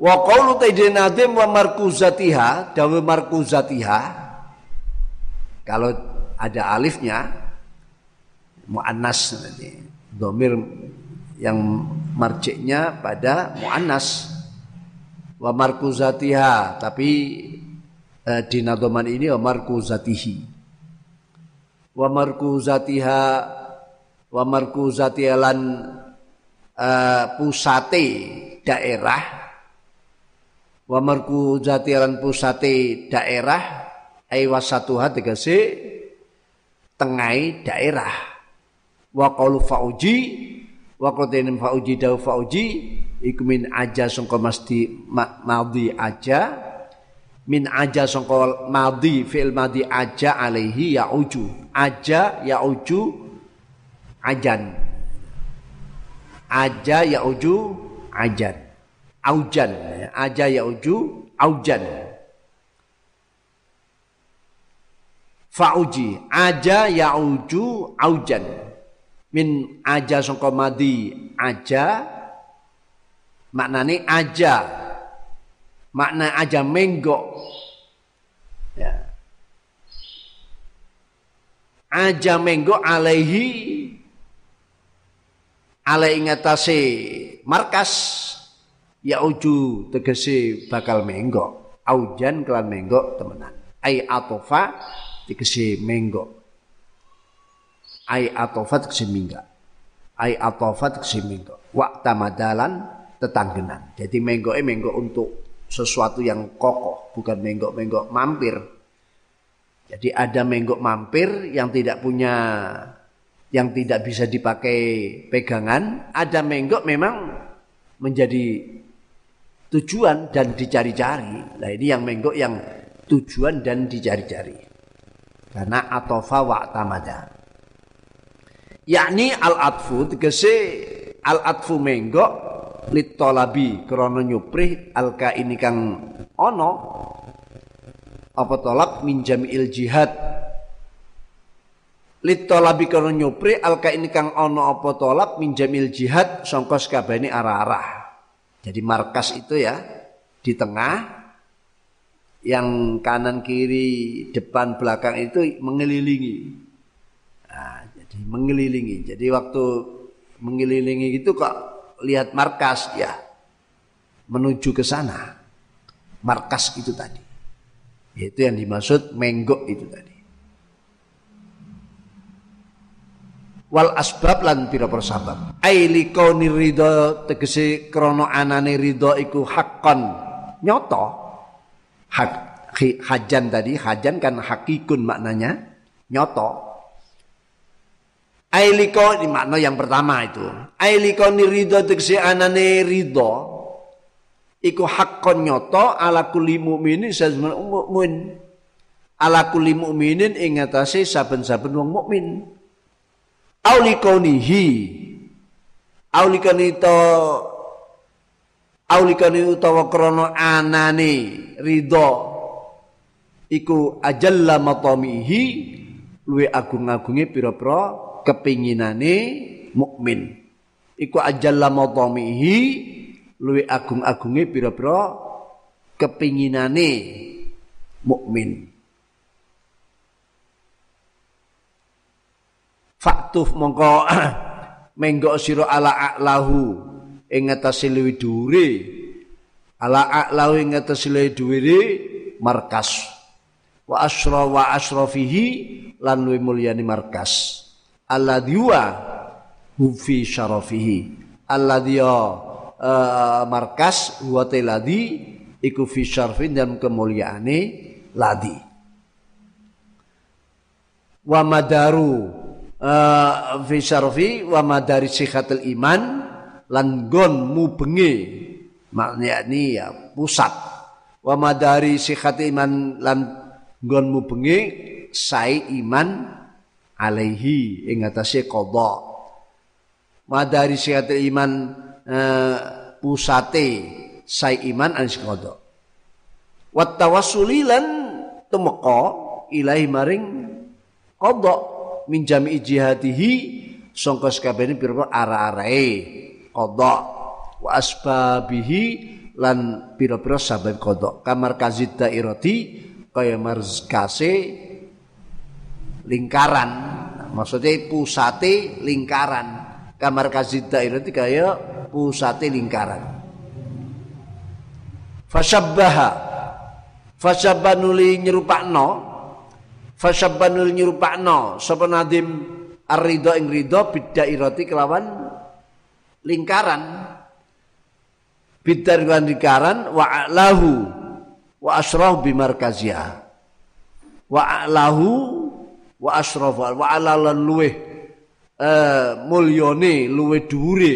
Wa qawlu tajdinadim wa markuzatiha, dawe markuzatiha. Kalau ada alifnya, mu'annas nanti. Domir yang marjiknya pada mu'annas. Wa markuzatiha tapi eh, di nadoman ini wa markuzatihi wa markuzatiha wa markuzatiha lan eh, pusate daerah. Wa markuzatiha lan pusate daerah ai wasatuha tegese tengai daerah. Wa qaulu fauji wa qadainin fauji dau fauji iku min aja sangka mesti madhi aja. Min aja sangka madhi fi'il madhi aja alaihi ya uju. Aja ya uju ajan. Aja ya uju ajan. Aujan. Aja ya uju aujan fauji. Aja ya uju aujan. Min aja sangka madhi aja. Maknane aja. Makna aja menggok. Ya. Aja menggok alaihi. Alai ngatasi markas. Ya uju tegese bakal menggok. Aujan kelan menggok temenan. Ai atofa tegese menggok ai atofa tegese mingga ai atofa tegese menggok waktu madalan tetanggenan. Jadi menggo e menggo untuk sesuatu yang kokoh, bukan menggok-menggok mampir. Jadi ada menggok mampir yang tidak punya yang tidak bisa dipakai pegangan, ada menggok memang menjadi tujuan dan dicari-cari. Nah ini yang menggok yang tujuan dan dicari-cari. Karena atofa wa tamada. Yakni al-atfu tegese al-atfu menggok litolabi krono nyuprih alka ini kang ono apa tolak minjamil jihad litolabi krono nyuprih alka ini kang ono apa tolak minjamil jihad songkos kabani arah-arah jadi markas itu ya di tengah yang kanan kiri depan belakang itu mengelilingi. Nah, jadi mengelilingi. Jadi waktu mengelilingi itu kok lihat markas ya. Menuju ke sana. Markas itu tadi. Itu yang dimaksud menggok itu tadi. Wal asbab lan pira pira sabab. Aili kauni ridho tegese krana anane ridho iku hakon nyoto hak hajan tadi hajan kan hakikun maknanya nyoto Ailiko ini makna yang pertama itu. Ailiko ni ridho tegese anane ridho iku hakon nyoto ala kulli mukminin saben mukmin. Ala kulli mukminin ing atase saben-saben wong mukmin aulikonihi aulikani to aulikani utawa krana anane ridho iku ajalla matamihi luwe agung-agunge pira-pira kepinginane mukmin. Iku ajalla matamihi luwe agung-agunge pira-pira kepinginane mukmin. Faktuf mongko menggok sira ala a'lahu ing ngatasi luwih dhuwure. Ala a'lahu ing ngatasi luwih dhuwure markas. Wa asra wa asrafihi lan luwih mulyani markas. Alladhi wa fi syarafihi. Alladhi uh, markas huwa teladi iku fi syarfin dan kemuliaane ladi. Wa madaru uh, fi syarfi wa madari sikhatil iman lan gon mubengi. Ini ya pusat. Wa madari sikhatil iman lan gon mubengi sai iman alaihi ing atase qada madari sikhatil iman uh, pusate sai iman anis qada wa tawassulilan tumeka ilahi maring qada min jami'i jihadihi sangka sakabehane pira ara-arae qada wa asbabihi lan pira-pira sabab qada kamar kazid dairati kaya markase lingkaran. Maksudnya pusate lingkaran. Kamar kazid dairati kaya pusate lingkaran. Fasabbaha. Fasabbanuli nyerupakno. Fasabbanul nyurupakno sapa nadim? Ar-ridha ing ridha bidairati kelawan lingkaran. Bidar lingkaran wa lahu wa asrah bimarkazia wa lahu wa asraf wa alalan luweh uh, mulyane luweh dhuwure.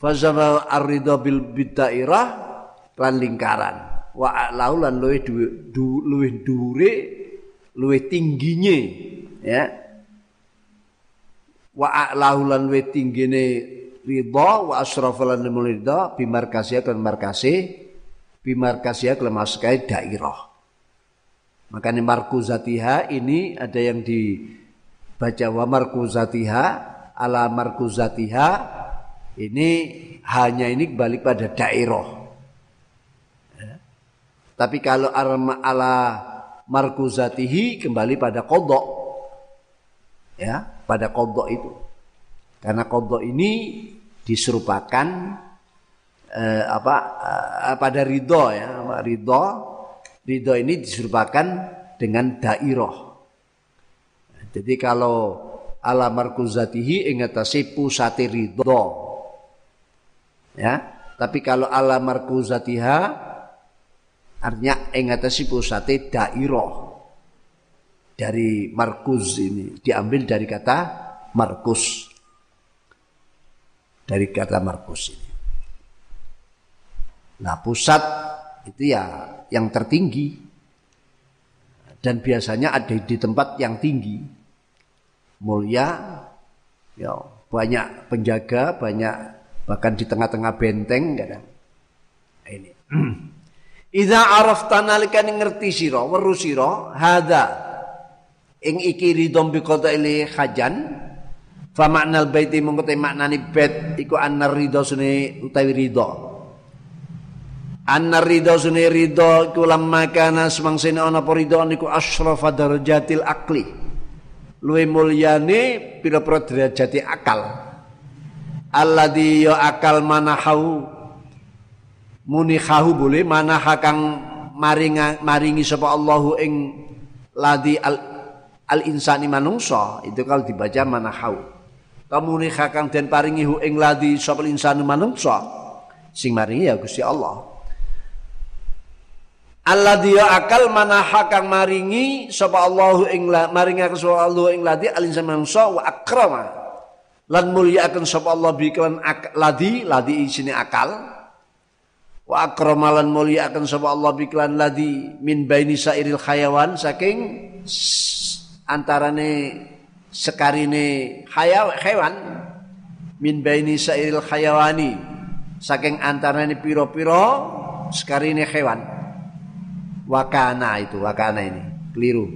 Fazama ar-ridha bil bidairah lan lingkaran. Wa lahu lan luweh luweh dhuwure luwe tingginya ya. Wa a'lahu lan luwe tinggine ridha wa asrafa lan ridha bimarkasiya kan markasi bimarkasiya kan maskai dairah. Makanya markuzatiha ini ada yang dibaca wa markuzatiha ala markuzatiha ini hanya ini balik pada dairah. Ya. tapi kalau ala markuzatihi kembali pada kodok. Ya pada kodok itu karena kodok ini diserupakan eh, apa eh, pada ridho ya ridho. Ridho ini diserupakan dengan dairah jadi kalau ala markuzatihi ingatasi pusati ridho. Ya tapi kalau ala markuzatiha artinya ing ngatasi pusate dairah dari markus ini diambil dari kata markus dari kata markus ini. Nah pusat itu ya yang tertinggi. Dan biasanya ada di tempat yang tinggi. Mulia ya banyak penjaga banyak bahkan di tengah-tengah benteng kadang nah, ini. Iza arafta nalika ngerti sira weru sira hadza. Ing iki ridho bi ili hajan fa maknal baiti mongko te maknani bait iku annar ridho sune utawi ridho annar ridho sune ridho iku lamma kana semangsane ana apa ridho niku asrafa darajatil akli luwe mulyane pira-pira derajate akal. Alladhi ya akal manahau munihahu boleh manaha kang maringa maringi sapa Allahu ing ladi al al insani manungsa. Itu kalau dibaca manahau kamu nikahkan dan paringi hu ing ladi sopal insani manungsa? Sing maringi ya Gusti Allah. Allah dia akal manaha kang maringi sapa Allahu ing maringi sapa Allah ing ladi al insani manungsa wa akrama. Lan mulia akan sapa Allah bi ladi ladi isine akal. Wa akrama lan mulia akan sapa Allah bi ladi min baini sairil khayawan saking antarane sekarine hayaw, hewan min baini sairil hayawani saking antarane piro-piro sekarine hewan. Wakana itu wakana ini keliru.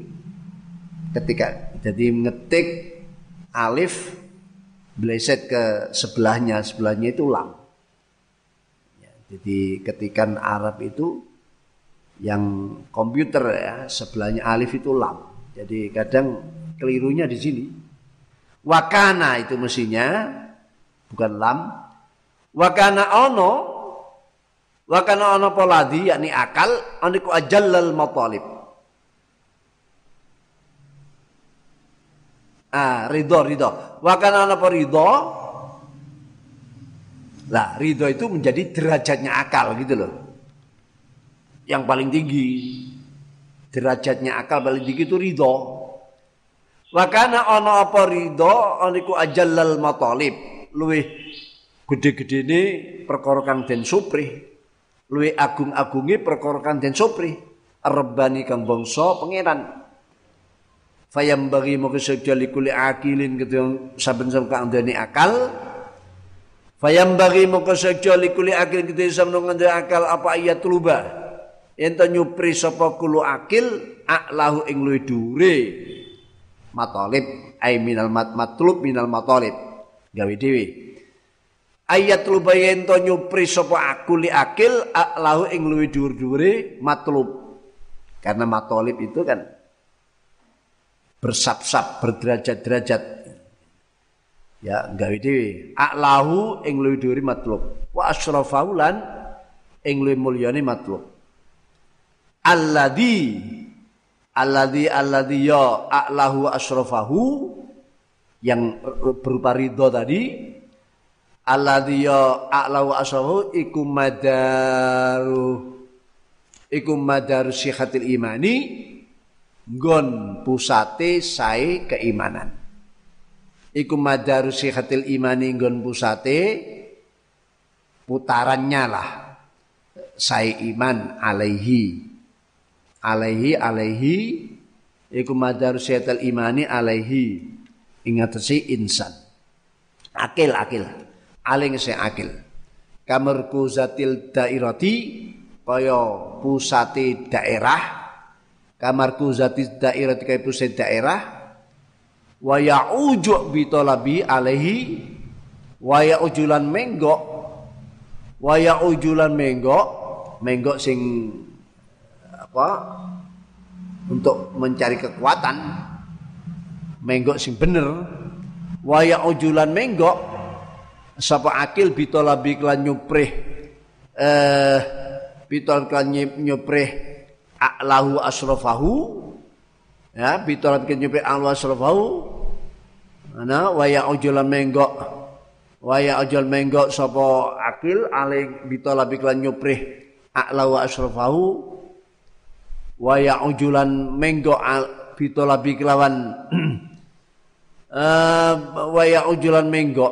Ketika jadi ngetik alif bleset ke sebelahnya sebelahnya itu lam ya, jadi ketikan Arab itu yang komputer ya sebelahnya alif itu lam jadi kadang kelirunya di sini. Wakana itu mestinya bukan lam. Wakana ono wakana ono poladi yakni akal oniku ajallal matalib. Ah, ridho ridho. Wakana ono ridho. Lah, ridho itu menjadi derajatnya akal gitu loh. Yang paling tinggi derajatnya akal paling tinggi itu ridho. Wakana ono apa ridho oniku ajallal matalib. Luwih gede-gede ini perkara kang den suprih. Luwih agung-agungi perkara kang den suprih. Rebani kang bangsa pangeran. Fayam bagi mau kesejali kuli akilin gitu saben-saben kang dani akal. Fayam bagi mau kesejali kuli akilin gitu saben akal apa ayat lubah ento nyupri sapa kulo akil aklahu ing luwih dhuwure matalib ai minal mat matlub minal matalib gawe dhewe. Ayat lubaye ento nyupri sapa akuli akil aklahu ing luwih dhuwur-dhuwure matlub. Karena matalib itu kan bersap-sap berderajat-derajat. Ya gawe dhewe. Aklahu ing luwih dhuwure matlub. Wa asrafaulan ing luwih mulyane matlub. Alladhi alladhi alladhi ya a'lahu asrafahu yang berupa ridho tadi. Alladhi ya a'lahu asrafahu iku madaru. Iku madaru sihatil imani. Nggon pusate sae keimanan. Iku madaru sihatil imani nggon pusate putarannya lah sae iman alaihi alaihi alaihi. Iku madar syaital imani alaihi. Ingat si insan. Akil akil. Aling se akil. Kamarku zatil dairati kaya pusati daerah. Kamarku zatil dairati kaya pusat daerah. Wa ya'uju bi talabi alaihi. Wa ya'ujulan menggok. Wa ya'ujulan menggok. Menggok sing apa? Untuk mencari kekuatan. Menggok sing bener. Waya ujulan menggok. Sapa akil bitolabi klan nyuprih eh bitol klan nyuprih a'lahu asrafahu ya bitol klan nyuprih a'lahu asrafahu ana waya ujulan menggok. Waya ujul menggok sapa akil aling bitolabi klan nyuprih a'lahu asrafahu wa ya'ujulan menggo bitolabi kelawan. Uh, wa ya'ujulan menggo.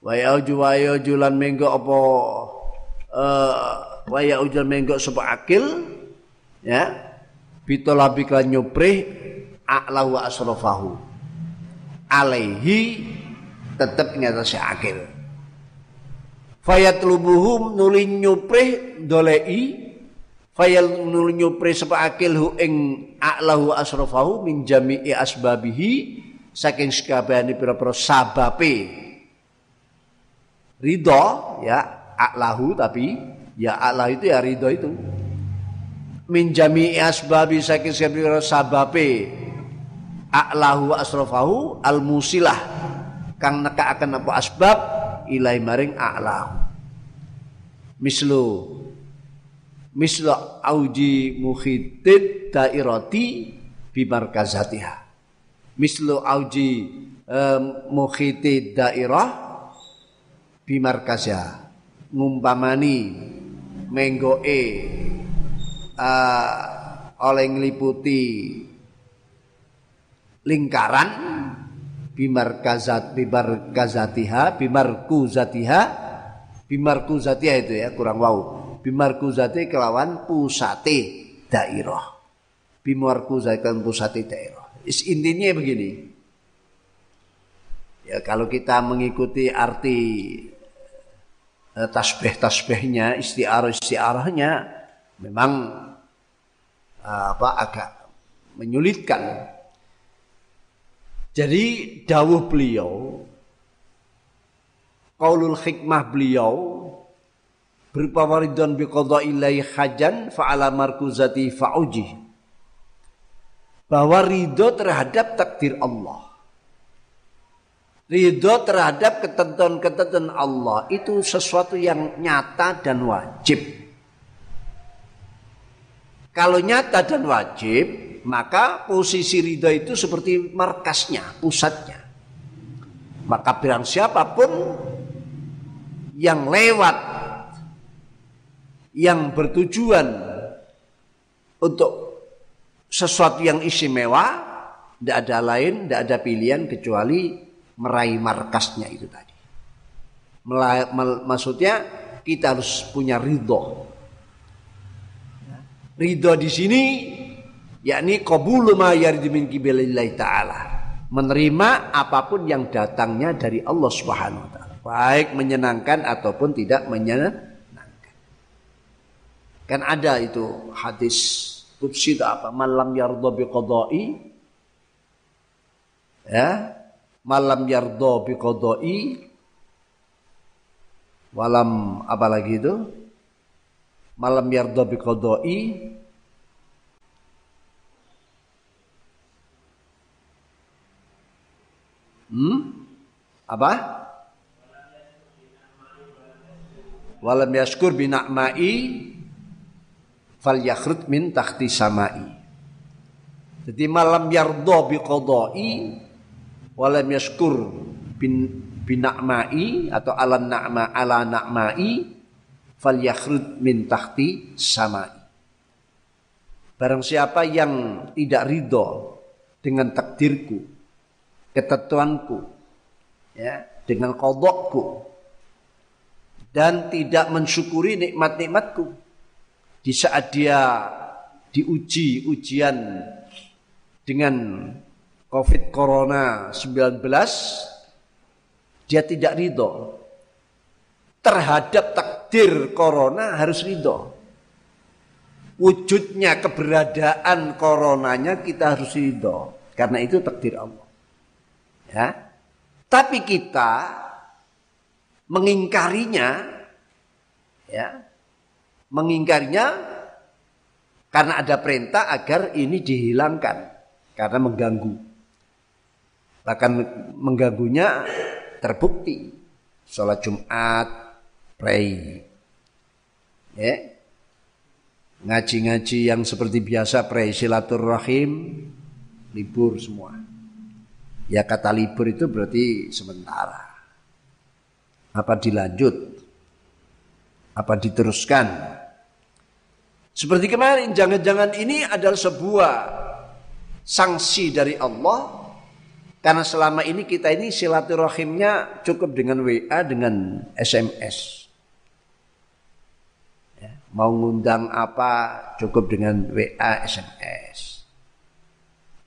Wa ya'uju wa ya'ujulan menggo apa uh, wa ya'ujulan menggo sapa akil ya. Bitolabi kelawan nyuprih a'la wa asrafahu. Alaihi tetep ngatasi akil. Fayatlubuhum nuli nyuprih dolei fayal nyupri sapa akil hu ing a'lahu asrafahu min jami'i asbabihi saking sekabehane pira-pira sababe. Ridho ya a'lahu tapi ya a'lah itu ya ridho itu. Min jami'i asbabi saking sekabehane sababe. A'lahu asrafahu al musilah kang neka akan apa asbab ilai maring a'lahu. Mislu misla auji mukhitid dairati bimarkazatiha. Mislu auji um, mukhitid dairah bimarkazah. Ngumpamani menggoe oleh ngeliputi lingkaran bimarkazat bimarkazatiha bimarkuzatiha bimarkuzatiha itu ya kurang wow bimarkuzati kelawan pusate dairah bimarkuzati kelawan pusate is intinya begini. Ya kalau kita mengikuti arti eh, tasbih-tasbihnya istiarah-istiarahnya memang eh, apa agak menyulitkan. Jadi dawuh beliau kaulul hikmah beliau berupa waridon bi qada'illahi hajan fa'ala markuzati fa'uji bahwa ridho terhadap takdir Allah. Ridho terhadap ketentuan-ketentuan Allah itu sesuatu yang nyata dan wajib. Kalau nyata dan wajib maka posisi ridho itu seperti markasnya pusatnya. Maka bilang siapa pun yang lewat yang bertujuan untuk sesuatu yang istimewa, tidak ada lain, tidak ada pilihan kecuali meraih markasnya itu tadi. Maksudnya kita harus punya ridho. Ridho di sini yakni qabulu ma min qibalillahi taala. Menerima apa pun yang datangnya dari Allah Subhanahu wa taala, baik menyenangkan ataupun tidak menyenangkan Kan ada itu hadis qudsi itu apa? Malam yardo bi qadai ya? Malam yardo bi qadai walam apa lagi itu? Malam yardo bi qadai hmm? Apa? Walam yaskur bi na'mai fal yakhrut min tahti samai. Jadi malam yardo bi qadai walam yaskur bin binakmai atau ala na'ma ala na'mai fal yakhrut min tahti samai. Barang siapa yang tidak ridho dengan takdirku, ketentuanku, ya, dengan kodokku, dan tidak mensyukuri nikmat-nikmatku, di saat dia diuji ujian dengan Covid Corona 19 dia tidak ridho. Terhadap takdir Corona harus ridho. Wujudnya keberadaan coronanya kita harus ridho. Karena itu takdir Allah. Ya. Tapi kita mengingkarinya ya mengingkarinya karena ada perintah agar ini dihilangkan karena mengganggu. Bahkan mengganggunya terbukti. Sholat Jumat, pray. Ya. Ngaji-ngaji yang seperti biasa pray silaturahim libur semua. Ya kata libur itu berarti sementara. Apa dilanjut? Apa diteruskan? Seperti kemarin, jangan-jangan ini adalah sebuah sanksi dari Allah karena selama ini kita ini silaturahimnya cukup dengan WA dengan SMS. Ya, mau ngundang apa cukup dengan WA SMS.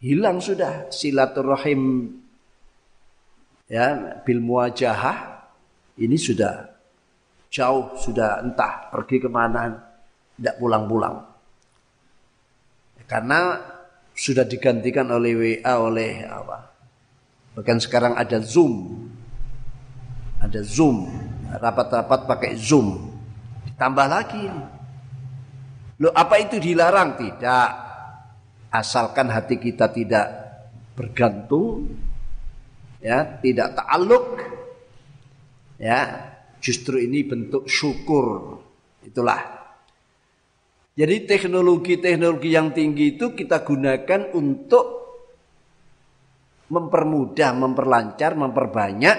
Hilang sudah silaturahim ya bil muwajahah ini sudah jauh sudah entah pergi ke mana tidak pulang-pulang karena sudah digantikan oleh WA oleh apa Bahkan sekarang ada Zoom. Ada Zoom. Rapat-rapat pakai Zoom. Ditambah lagi. Loh apa itu dilarang? Tidak. Asalkan hati kita tidak bergantung. Ya, tidak ta'aluk. Ya, justru ini bentuk syukur. Itulah. Jadi teknologi-teknologi yang tinggi itu kita gunakan untuk mempermudah, memperlancar, memperbanyak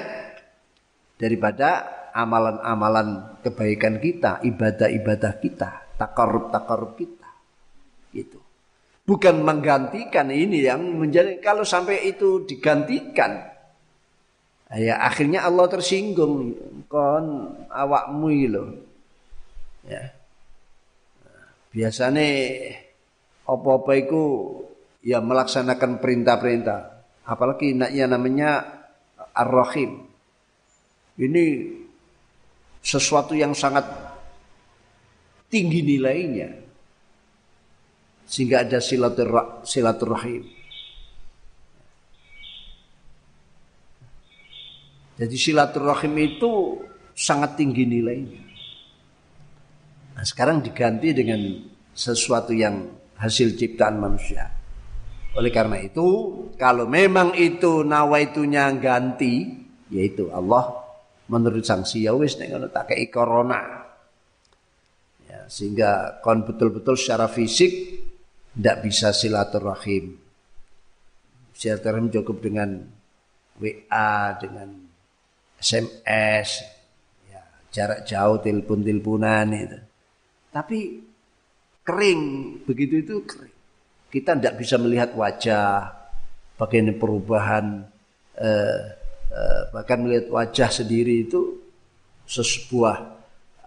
daripada amalan-amalan kebaikan kita, ibadah-ibadah kita, takarub-takarub kita. Gitu. Bukan menggantikan ini yang menjadi kalau sampai itu digantikan ya akhirnya Allah tersinggung kon awakmu lo. Ya. Biasanya apa-apa itu ya melaksanakan perintah-perintah Apalagi naknya namanya Ar-Rahim. Ini sesuatu yang sangat tinggi nilainya. Sehingga ada silaturahim. Jadi silaturahim itu sangat tinggi nilainya. Nah, sekarang diganti dengan sesuatu yang hasil ciptaan manusia. Oleh karena itu, kalau memang itu nawaitunya ganti, yaitu Allah menurut sanksi ya wis nek ngono tak corona. Ya, sehingga kon betul-betul secara fisik tidak bisa silaturahim. Silaturahim cukup dengan WA, dengan SMS, ya, jarak jauh telepon-teleponan itu. Tapi kering, begitu itu kering. Kita tidak bisa melihat wajah, bagaimana perubahan, eh, eh, bahkan melihat wajah sendiri itu sebuah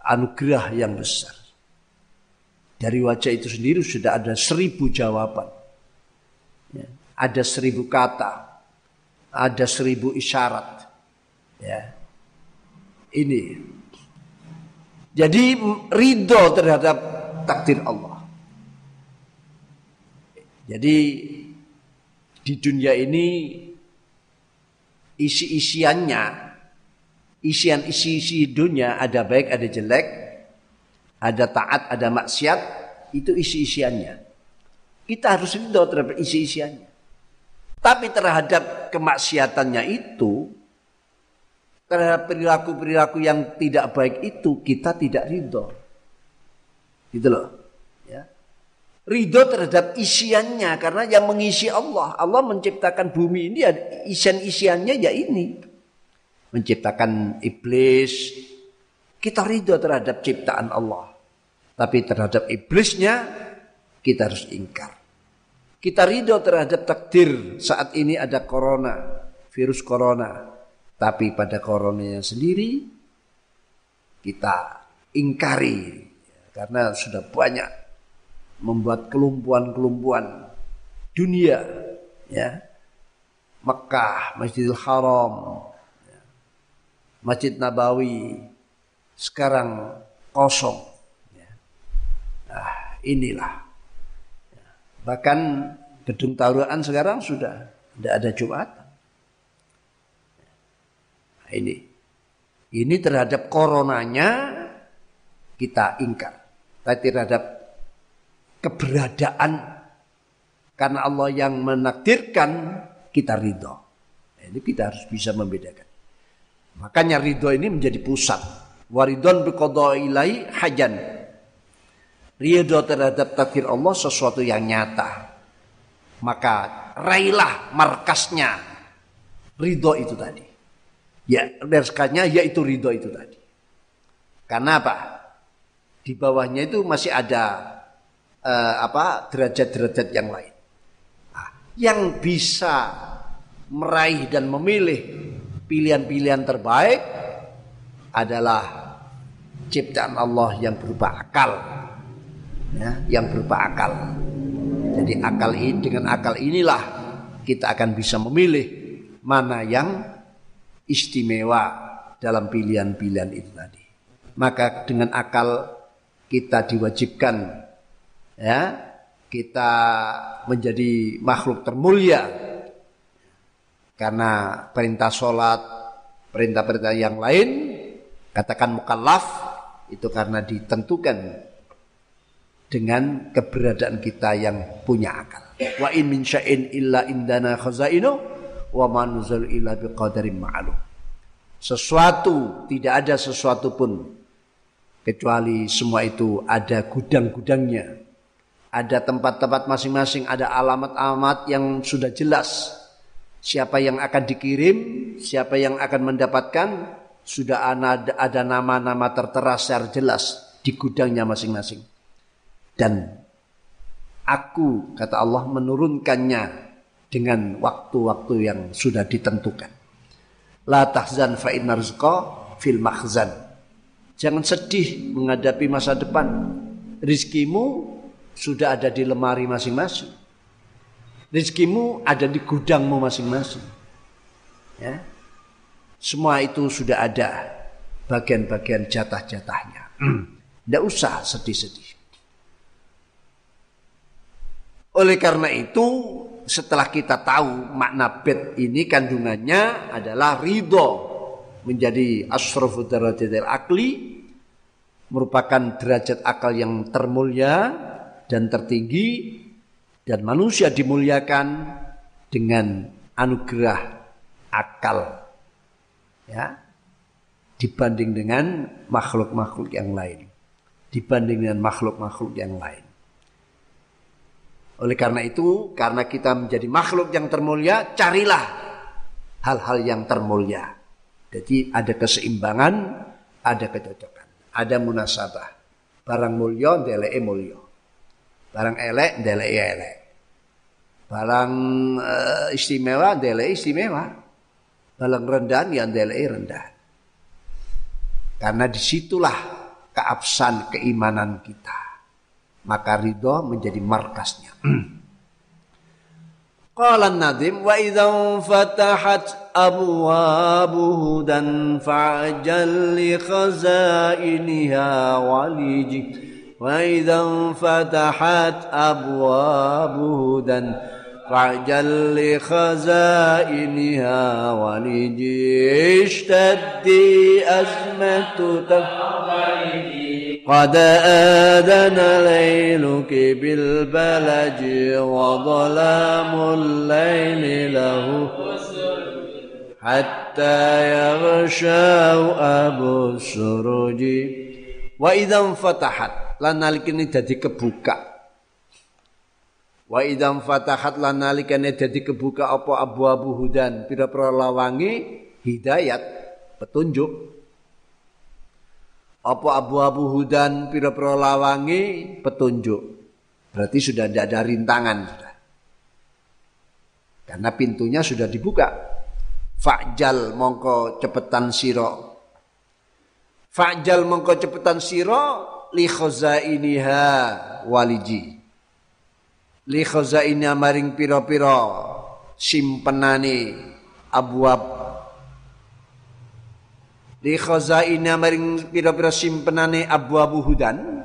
anugerah yang besar. Dari wajah itu sendiri sudah ada seribu jawaban. Ya, ada seribu kata. Ada seribu isyarat. Ya. Ini. Jadi ridho terhadap takdir Allah. Jadi di dunia ini isi-isiannya, isian isi-isi dunia ada baik ada jelek, ada taat ada maksiat, itu isi-isiannya. Kita harus ridho terhadap isi-isiannya. Tapi terhadap kemaksiatannya itu, terhadap perilaku-perilaku yang tidak baik itu kita tidak ridho. Gitu loh ridho terhadap isiannya karena yang mengisi Allah. Allah menciptakan bumi ini ya isian-isiannya ya ini. Menciptakan iblis. Kita ridho terhadap ciptaan Allah. Tapi terhadap iblisnya kita harus ingkar. Kita ridho terhadap takdir saat ini ada corona, virus corona. Tapi pada coronanya sendiri kita ingkari karena sudah banyak membuat kelumpuan-kelumpuan dunia ya Mekah, Masjidil Haram, ya. Masjid Nabawi sekarang kosong. Ya. Nah, inilah. Ya. Bahkan gedung taruhan sekarang sudah tidak ada Jumat. Nah, ini. Ini terhadap coronanya kita ingkar. Tapi terhadap keberadaan karena Allah yang menakdirkan kita ridho. Ini kita harus bisa membedakan. Makanya ridho ini menjadi pusat. Waridon ilai hajan. Ridho terhadap takdir Allah sesuatu yang nyata. Maka raihlah markasnya ridho itu tadi. Ya, markasnya yaitu ridho itu tadi. Karena apa? Di bawahnya itu masih ada uh, apa derajat-derajat yang lain. Nah, yang bisa meraih dan memilih pilihan-pilihan terbaik adalah ciptaan Allah yang berupa akal. Ya, yang berupa akal. Jadi akal ini dengan akal inilah kita akan bisa memilih mana yang istimewa dalam pilihan-pilihan itu tadi. Maka dengan akal kita diwajibkan ya kita menjadi makhluk termulia karena perintah sholat perintah-perintah yang lain katakan mukallaf itu karena ditentukan dengan keberadaan kita yang punya akal. Wa in min syai'in illa indana khazainu wa ma nuzul illa biqadarin ma'lum. Sesuatu tidak ada sesuatu pun kecuali semua itu ada gudang-gudangnya. Ada tempat-tempat masing-masing, ada alamat-alamat yang sudah jelas. Siapa yang akan dikirim, siapa yang akan mendapatkan, sudah ada nama-nama tertera secara jelas di gudangnya masing-masing. Dan aku, kata Allah, menurunkannya dengan waktu-waktu yang sudah ditentukan. La tahzan fa fil makhzan. Jangan sedih menghadapi masa depan. Rizkimu sudah ada di lemari masing-masing. Rizkimu ada di gudangmu masing-masing. Ya. Semua itu sudah ada bagian-bagian jatah-jatahnya. Tidak usah sedih-sedih. Oleh karena itu, setelah kita tahu makna bed ini kandungannya adalah ridho menjadi asrafu darajatil akli merupakan derajat akal yang termulia dan tertinggi dan manusia dimuliakan dengan anugerah akal ya dibanding dengan makhluk-makhluk yang lain dibanding dengan makhluk-makhluk yang lain oleh karena itu karena kita menjadi makhluk yang termulia carilah hal-hal yang termulia jadi ada keseimbangan, ada kecocokan, ada munasabah. Barang mulio ndeleke mulio. Barang elek ndeleke elek. Barang uh, istimewa ndeleke istimewa. Barang rendah ya ndeleke rendah. Karena di situlah keabsahan keimanan kita. Maka ridho menjadi markasnya. Qala nadim wa idza fatahat abwabu hudan fa'jal li khazainiha waliji wa idza fatahat abwabu hudan fa'jal li khazainiha waliji ishtaddi azmatu tafwaliji قد آذن ليلك بالبلج وظلام الليل له حتى يغشى أبو السرج وإذا انفتحت lan nalikane dadi kebuka wa idam fatahat lan nalikane dadi kebuka apa abu-abu hudan pira-pira lawangi hidayat petunjuk apa abu-abu hudan pira-pira lawangi petunjuk. Berarti sudah tidak ada rintangan. Karena pintunya sudah dibuka. Fa'jal mongko cepetan siro. Fa'jal mongko cepetan siro li khazainiha waliji. Li khazainiha maring pira-pira simpenane abu-abu di khazaina maring pira-pira simpenane abu-abu hudan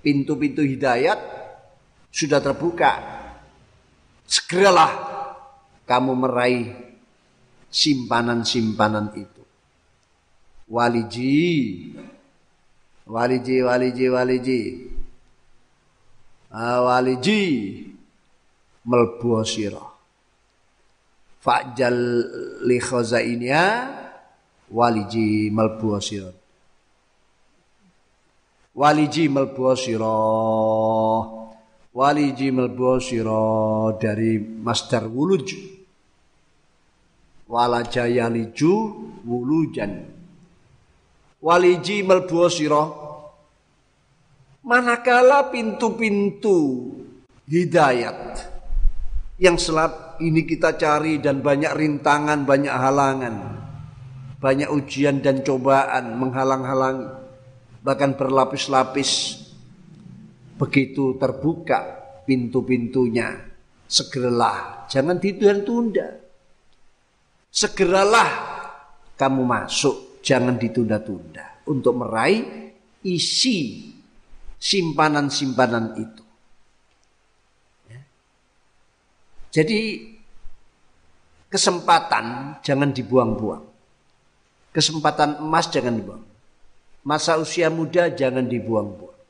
pintu-pintu hidayat sudah terbuka. Segeralah kamu meraih simpanan-simpanan itu. Waliji waliji waliji waliji. Ah, waliji. Melbu sira fa'jal li khazainia waliji malbu waliji malbu waliji malbu dari masdar wuluj. Walajaya liju wulujan. Waliji malbu Manakala pintu-pintu hidayat yang selap ini kita cari dan banyak rintangan, banyak halangan, banyak ujian dan cobaan menghalang-halangi, bahkan berlapis-lapis. Begitu terbuka pintu-pintunya, segeralah, jangan ditunda-tunda. Segeralah kamu masuk, jangan ditunda-tunda untuk meraih isi simpanan-simpanan itu. Ya. Jadi kesempatan jangan dibuang-buang. Kesempatan emas jangan dibuang. Masa usia muda jangan dibuang-buang.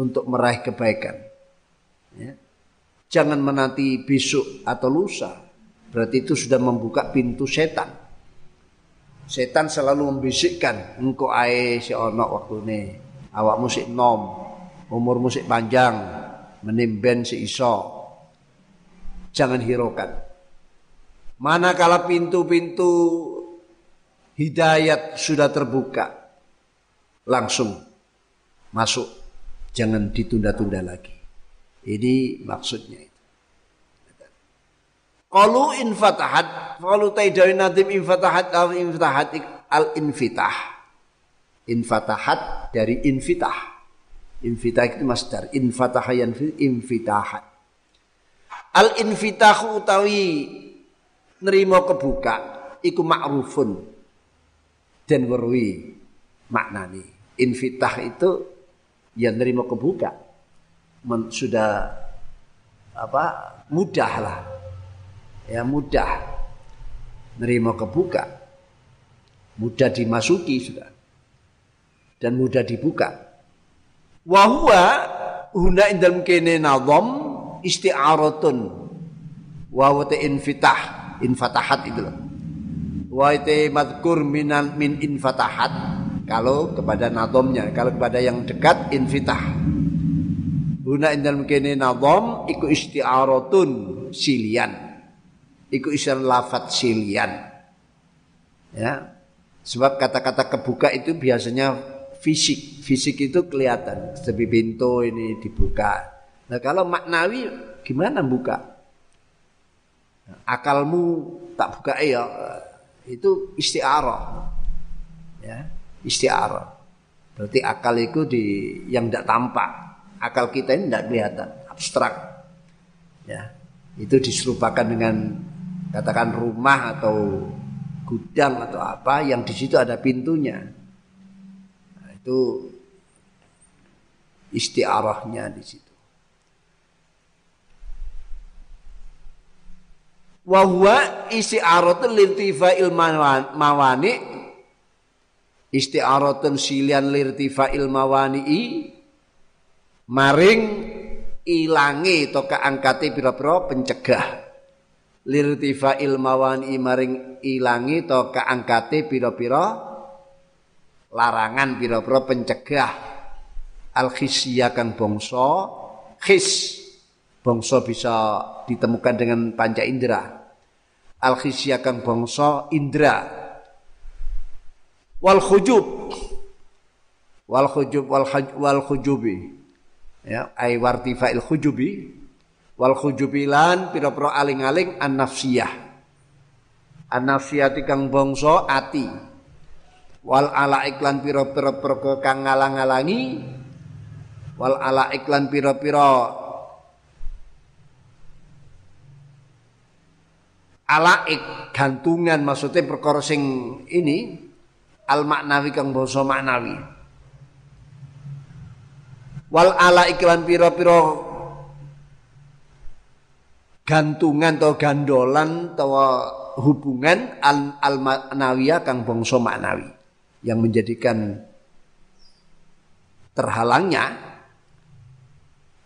Untuk meraih kebaikan. Ya. Jangan menanti besok atau lusa. Berarti itu sudah membuka pintu setan. Setan selalu membisikkan, engkau ae si ono waktu ini awakmu sik nom, umurmu sik panjang, menimben si iso. Jangan hiraukan. Manakala pintu-pintu hidayat sudah terbuka, langsung masuk. Jangan ditunda-tunda lagi. Ini maksudnya itu. Kalau infatahat, kalau taidawi nadim infatahat al infatahat al infitah infatahat dari infitah. Infitah itu masdar. Infataha yang infitahat. Al infitahu utawi nerima kebuka iku ma'rufun dan werwi maknani. Infitah itu yang nerima kebuka. Men, sudah apa mudah lah ya mudah nerima kebuka mudah dimasuki sudah dan mudah dibuka. Wahwa huna indal kene nazam isti'aratun wa infitah infatahat itu loh. Wa madkur minan min infatahat kalau kepada nazamnya, kalau kepada yang dekat infitah. Huna indal kene nazam iku isti'aratun silian. Iku istilah lafat silian. Ya. Sebab kata-kata kebuka itu biasanya fisik. Fisik itu kelihatan. Seperti pintu ini dibuka. Nah kalau maknawi gimana buka? Akalmu tak buka ya itu istiarah. Ya, istiarah. Berarti akal itu di yang tidak tampak. Akal kita ini tidak kelihatan, abstrak. Ya, itu diserupakan dengan katakan rumah atau gudang atau apa yang di situ ada pintunya itu istiarahnya di situ. Wahwa istiaratun lirtifa'il mawani istiaratun silian lirtifa'il mawani'i maring ilangi atau keangkati pira-pira pencegah. Lirtifa'il mawani maring ilangi atau keangkati pira-pira larangan pira-pira pencegah. Al khisya kang bangsa khis bangsa bisa ditemukan dengan panca indera. Al khisya kang bangsa indra wal khujub. Wal khujub wal wal khujubi. Ya ai wartifa'il khujubi. Wal khujubilan pira-pira aling-aling an nafsiyah an nafsiyati kang bangsa ati. Wal ala iklan perko kang ngalang-alangi. Wal ala iklan piro-piro alaik gantungan maksudnya perkara sing ini al maknawi kang basa maknawi wal ala iklan piro-piro gantungan atau gandolan atau hubungan al, al maknawiyah kang bangsa maknawi yang menjadikan terhalangnya.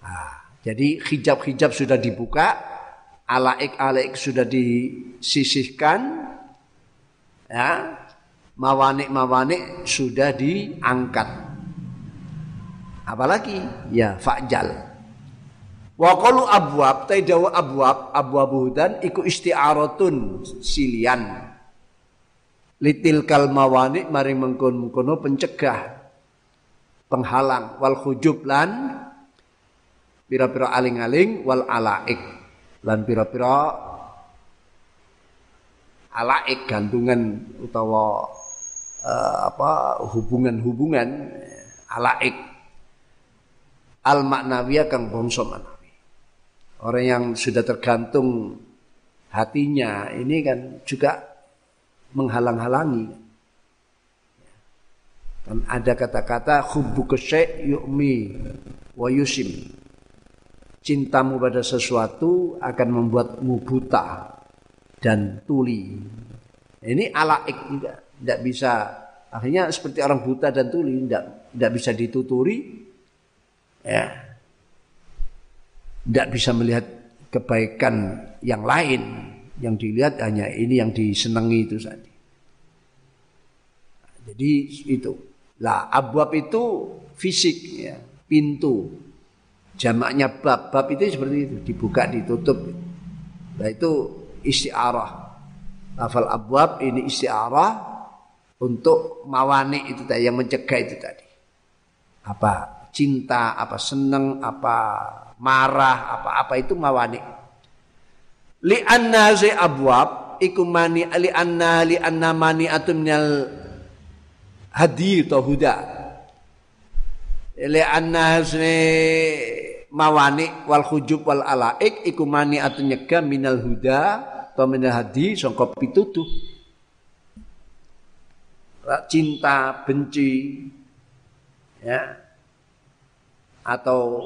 Nah, jadi hijab-hijab sudah dibuka, alaik-alaik sudah disisihkan, ya, mawanik-mawanik sudah diangkat. Apalagi ya fajal. Wa qalu abwab taidawu abwab abwabudan iku isti'aratun silian litil kalmawani mari mengkon mengkono pencegah penghalang wal khujub lan pira-pira aling-aling wal alaik lan pira-pira alaik gantungan utawa uh, apa hubungan-hubungan alaik al maknawiyah kang bangsa manawi. Orang yang sudah tergantung hatinya ini kan juga menghalang-halangi. Dan ada kata-kata hubbu kesy yu'mi wa yusim cintamu pada sesuatu akan membuatmu buta dan tuli. Ini alaik juga, tidak bisa akhirnya seperti orang buta dan tuli, tidak tidak bisa dituturi, ya, tidak bisa melihat kebaikan yang lain, yang dilihat hanya ini yang disenangi itu saja. Jadi itu. Lah abwab itu fisik ya, pintu. Jamaknya bab, bab itu seperti itu, dibuka, ditutup. Nah itu istiarah. Lafal abwab ini istiarah untuk mawani itu tadi yang mencegah itu tadi. Apa cinta, apa seneng, apa marah, apa-apa itu mawani. Li anna abwab iku mani li anna li anna mani minal hadi atau huda. Li anna mawani wal khujub wal alaik iku mani atun nyegah minal huda atau minal hadi sangka pitutuh. Cinta benci ya atau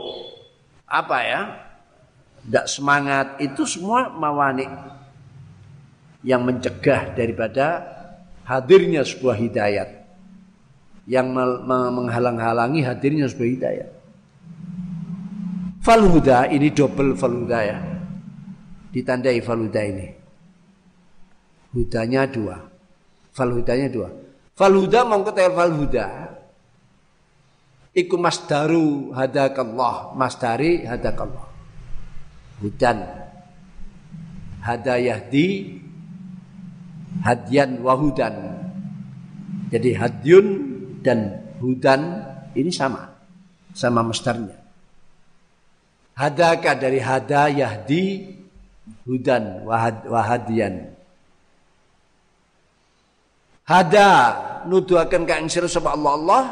apa ya tidak semangat itu semua mawani yang mencegah daripada hadirnya sebuah hidayat. Yang menghalang-halangi hadirnya sebuah hidayat falhuda ini double falhuda ya ditandai falhuda ini hudanya dua. Fal hudanya dua. Fal huda mongko tel fal huda. Iku masdaru hadakallah, masdari hadakallah. Hudan. Hadayahdi hadyan wahudan. Jadi hadyun dan hudan ini sama. Sama masdarnya. Hadaka dari hada yahdi hudan wahad, wahadian? Hada nuduhaken ka ing sapa Allah Allah?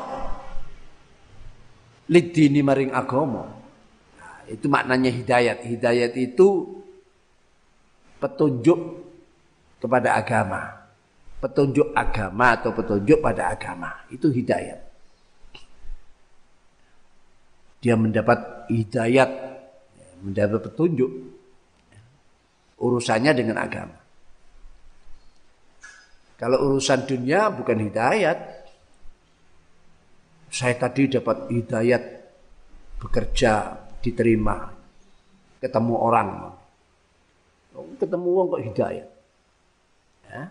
Lidini maring agama. Nah, itu maknanya hidayat. Hidayat itu petunjuk kepada agama. Petunjuk agama atau petunjuk pada agama. Itu hidayat. Dia mendapat hidayat mendapat petunjuk urusannya dengan agama kalau urusan dunia bukan hidayat. Saya tadi dapat hidayat bekerja, diterima, ketemu orang. Ketemu orang kok hidayat. Ya.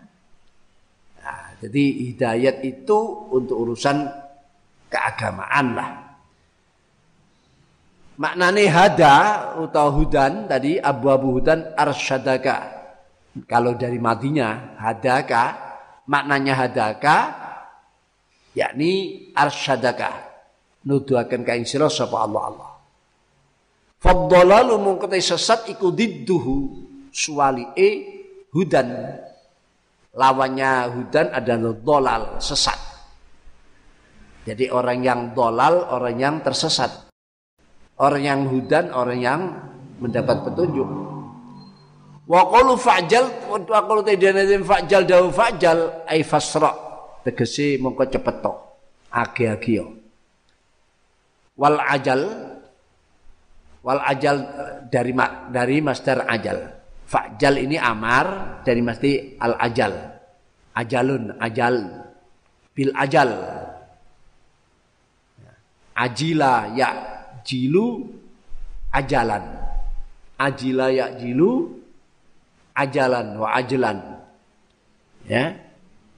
Nah, jadi hidayat itu untuk urusan keagamaan lah. Maknanya hada atau hudan tadi abu-abu hudan arsyadaka. Kalau dari matinya hadaka maknanya hadaka yakni arsyadaka. Nuduhaken ka ing sira sapa Allah Allah. Faddalalu mung sesat iku didduhu e hudan. Lawannya hudan adalah dolal sesat. Jadi orang yang dolal orang yang tersesat orang yang hudan orang yang mendapat petunjuk. Wa qalu fa'jal wa qalu tadana fa'jal dawu fa'jal ai fasra. Tegese mongko cepet to age-age Wal ajal wal ajal dari dari masdar ajal. Fa'jal ini amar dari mesti al ajal. Ajalun ajal. Bil ajal. Ajila ya jilu ajalan. Ajila ya jilu ajalan wa ajlan. Ya.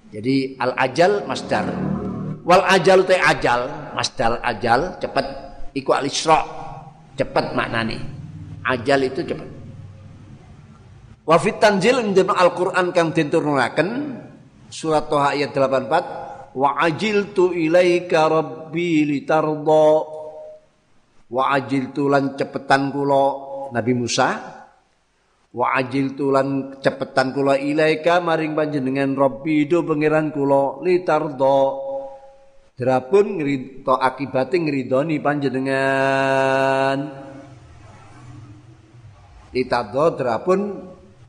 Jadi al ajal masdar. Wal ajal te ajal, masdar ajal cepat iku al isra. Cepat maknane. Ajal itu cepat. Wa fit tanzil dalam Al-Qur'an kang diturunkaken surat Toha ayat 84 wa ajiltu ilaika rabbi litarda wa ajiltu lan cepetan kula Nabi Musa wa ajiltu lan cepetan kula ilaika maring panjenengan rabbi do pangeran kula litarda Drapun ngrito akibate ngridoni panjenengan. Litado drapun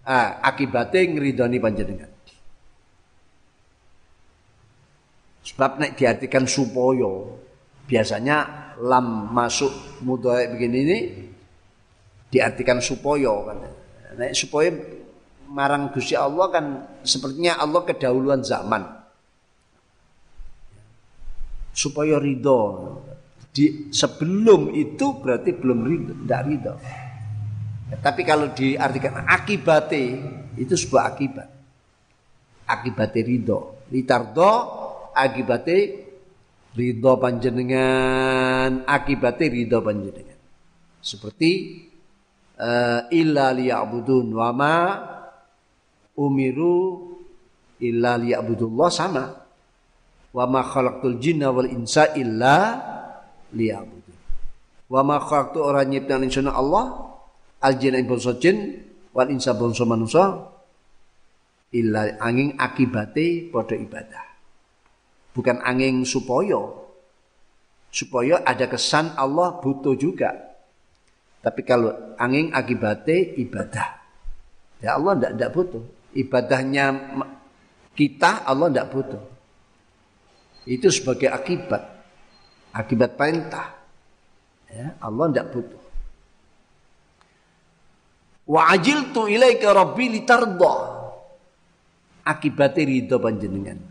ah, akibate ngridoni panjenengan. Sebab nek diartikan supaya biasanya lam masuk mudhari begini ini diartikan supaya kan. Nek supaya marang Gusti Allah kan sepertinya Allah kedahuluan zaman supaya ridho. Di, sebelum itu berarti belum ridho, tidak ridho. Ya, tapi kalau diartikan akibate itu sebuah akibat. Akibate ridho. Litardo akibate ridho panjenengan, akibate ridho panjenengan. Seperti uh, illa liya'budun wa ma umiru illa liya'budullah sama. Wa ma khalaqtul jinna wal insa illa liya'budun. Wa ma khalaqtu ora nyipta insana Allah al jinna bangsa jin wal insa bangsa manusa illa angin akibate padha ibadah bukan angin supaya. Supaya ada kesan Allah butuh juga. Tapi kalau angin akibate ibadah. Ya Allah tidak tidak butuh. Ibadahnya kita Allah tidak butuh. Itu sebagai akibat. Akibat perintah. Ya, Allah tidak butuh. Wa ajiltu ilaika rabbi litarda akibatnya ridho panjenengan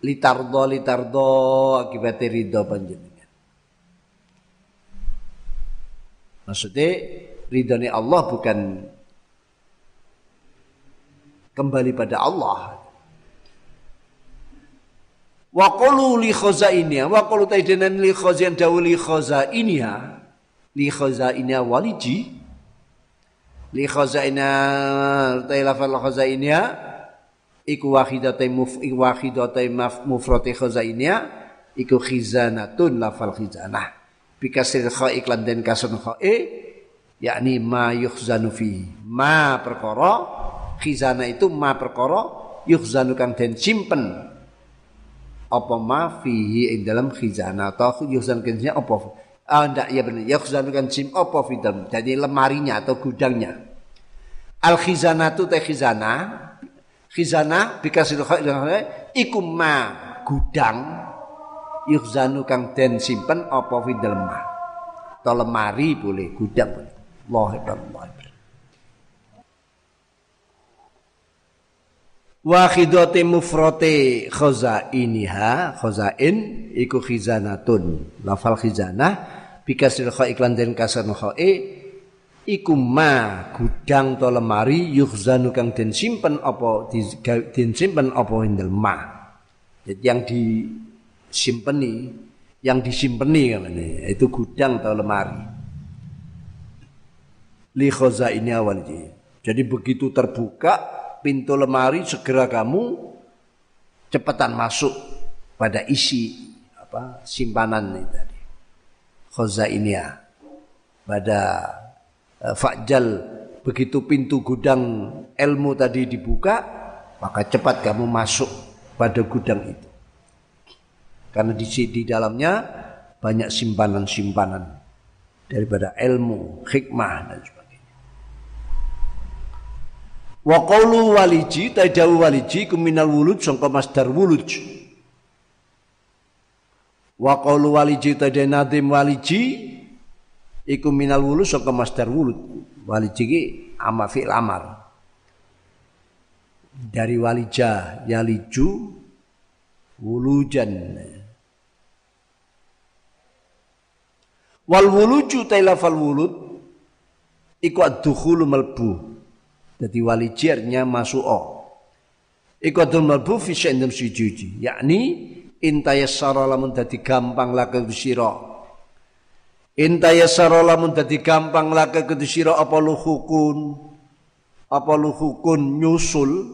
litardo litardo akibatnya ridho panjenengan Maksudnya ridhani Allah bukan kembali pada Allah. Wa qulu li khazainia wa qulu taidanan li khazain dawu li khazainia li khazainia waliji li khazaina tailafal khazainia iku wahidatai muf iku wahidatai mufrati khazainia iku khizanatun lafal khizanah. Bikasir kha'i iklan den kasun kha'i yakni ma yukhzanu fi ma perkara khizana itu ma perkara yukhzanu kang den simpen. Apa ma fihi ing dalam khizana atau yukhzan kennya apa? Ah ndak ya benar yukhzanu kan sim apa fi dalam jadi lemarinya atau gudangnya. Al khizana tu teh khizana khizana bikasir kha'i iku ma gudang yukhzanu kang den simpen apa fi lemah atau lemari boleh gudang boleh. Allah Allah wa khidati mufrati khazainiha khazain iku khizanatun. Lafal khizanah bikasril kha iklan den kasar khae iku ma gudang to lemari yukhzanu kang den simpen apa den simpen apa indel ma. Jadi yang di simpeni yang disimpeni kan itu gudang atau lemari. Li ini awal jadi begitu terbuka pintu lemari segera kamu cepatan masuk pada isi apa simpanan ini tadi. Ini ya. Pada uh, fajal begitu pintu gudang ilmu tadi dibuka maka cepat kamu masuk pada gudang itu karena di, di dalamnya banyak simpanan-simpanan daripada ilmu, hikmah dan sebagainya. Wa qawlu waliji tadawu waliji kuminal wulud sangka masdar wulud. Wa qawlu waliji tadawu waliji iku minal wulud sangka masdar wulud. Waliji ki ama fi'il amar. Dari walija yaliju wulujan. Wal wuluju tailafal wulud iku ad-dukhulu melbu. Jadi walijirnya masuk o. Iku adul melbu fi syai'in sujudi. Yakni intayassara lamun dadi gampang laka sira. Intaya lamun dadi gampang laka kudu sira apa luhukun? Apa luhukun nyusul?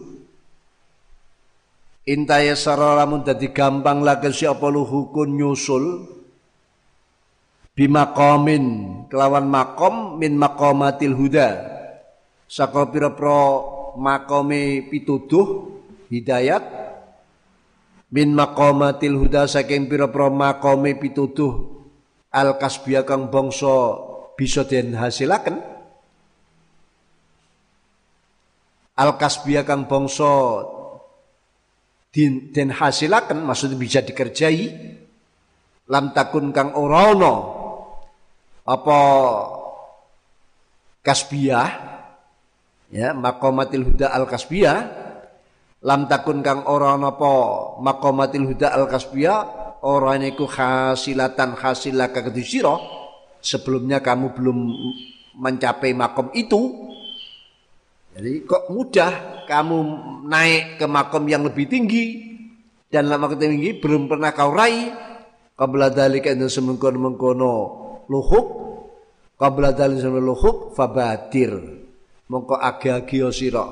Intaya lamun dadi gampang laka si apa luhukun nyusul? Bimakomin kelawan makom min makomatil huda. Saka pira-pira makome pituduh hidayat min makomatil huda saking pira-pira makome pituduh al kasbia kang bangsa bisa den hasilaken al kasbia kang bangsa den, hasilaken maksudnya bisa dikerjai lam takun kang ora apa kasbiyah ya makomatil huda al kasbiyah lam takun kang ora apa makomatil huda al kasbiyah orang iku hasilatan hasilah sira sebelumnya kamu belum mencapai makom itu. Jadi kok mudah kamu naik ke makom yang lebih tinggi? Dan lama tinggi belum pernah kau raih. Qabla dalika inna semengkono mengkono luhuk. Qabla semengkono luhuk fabadir. Mongko agi-agi sira.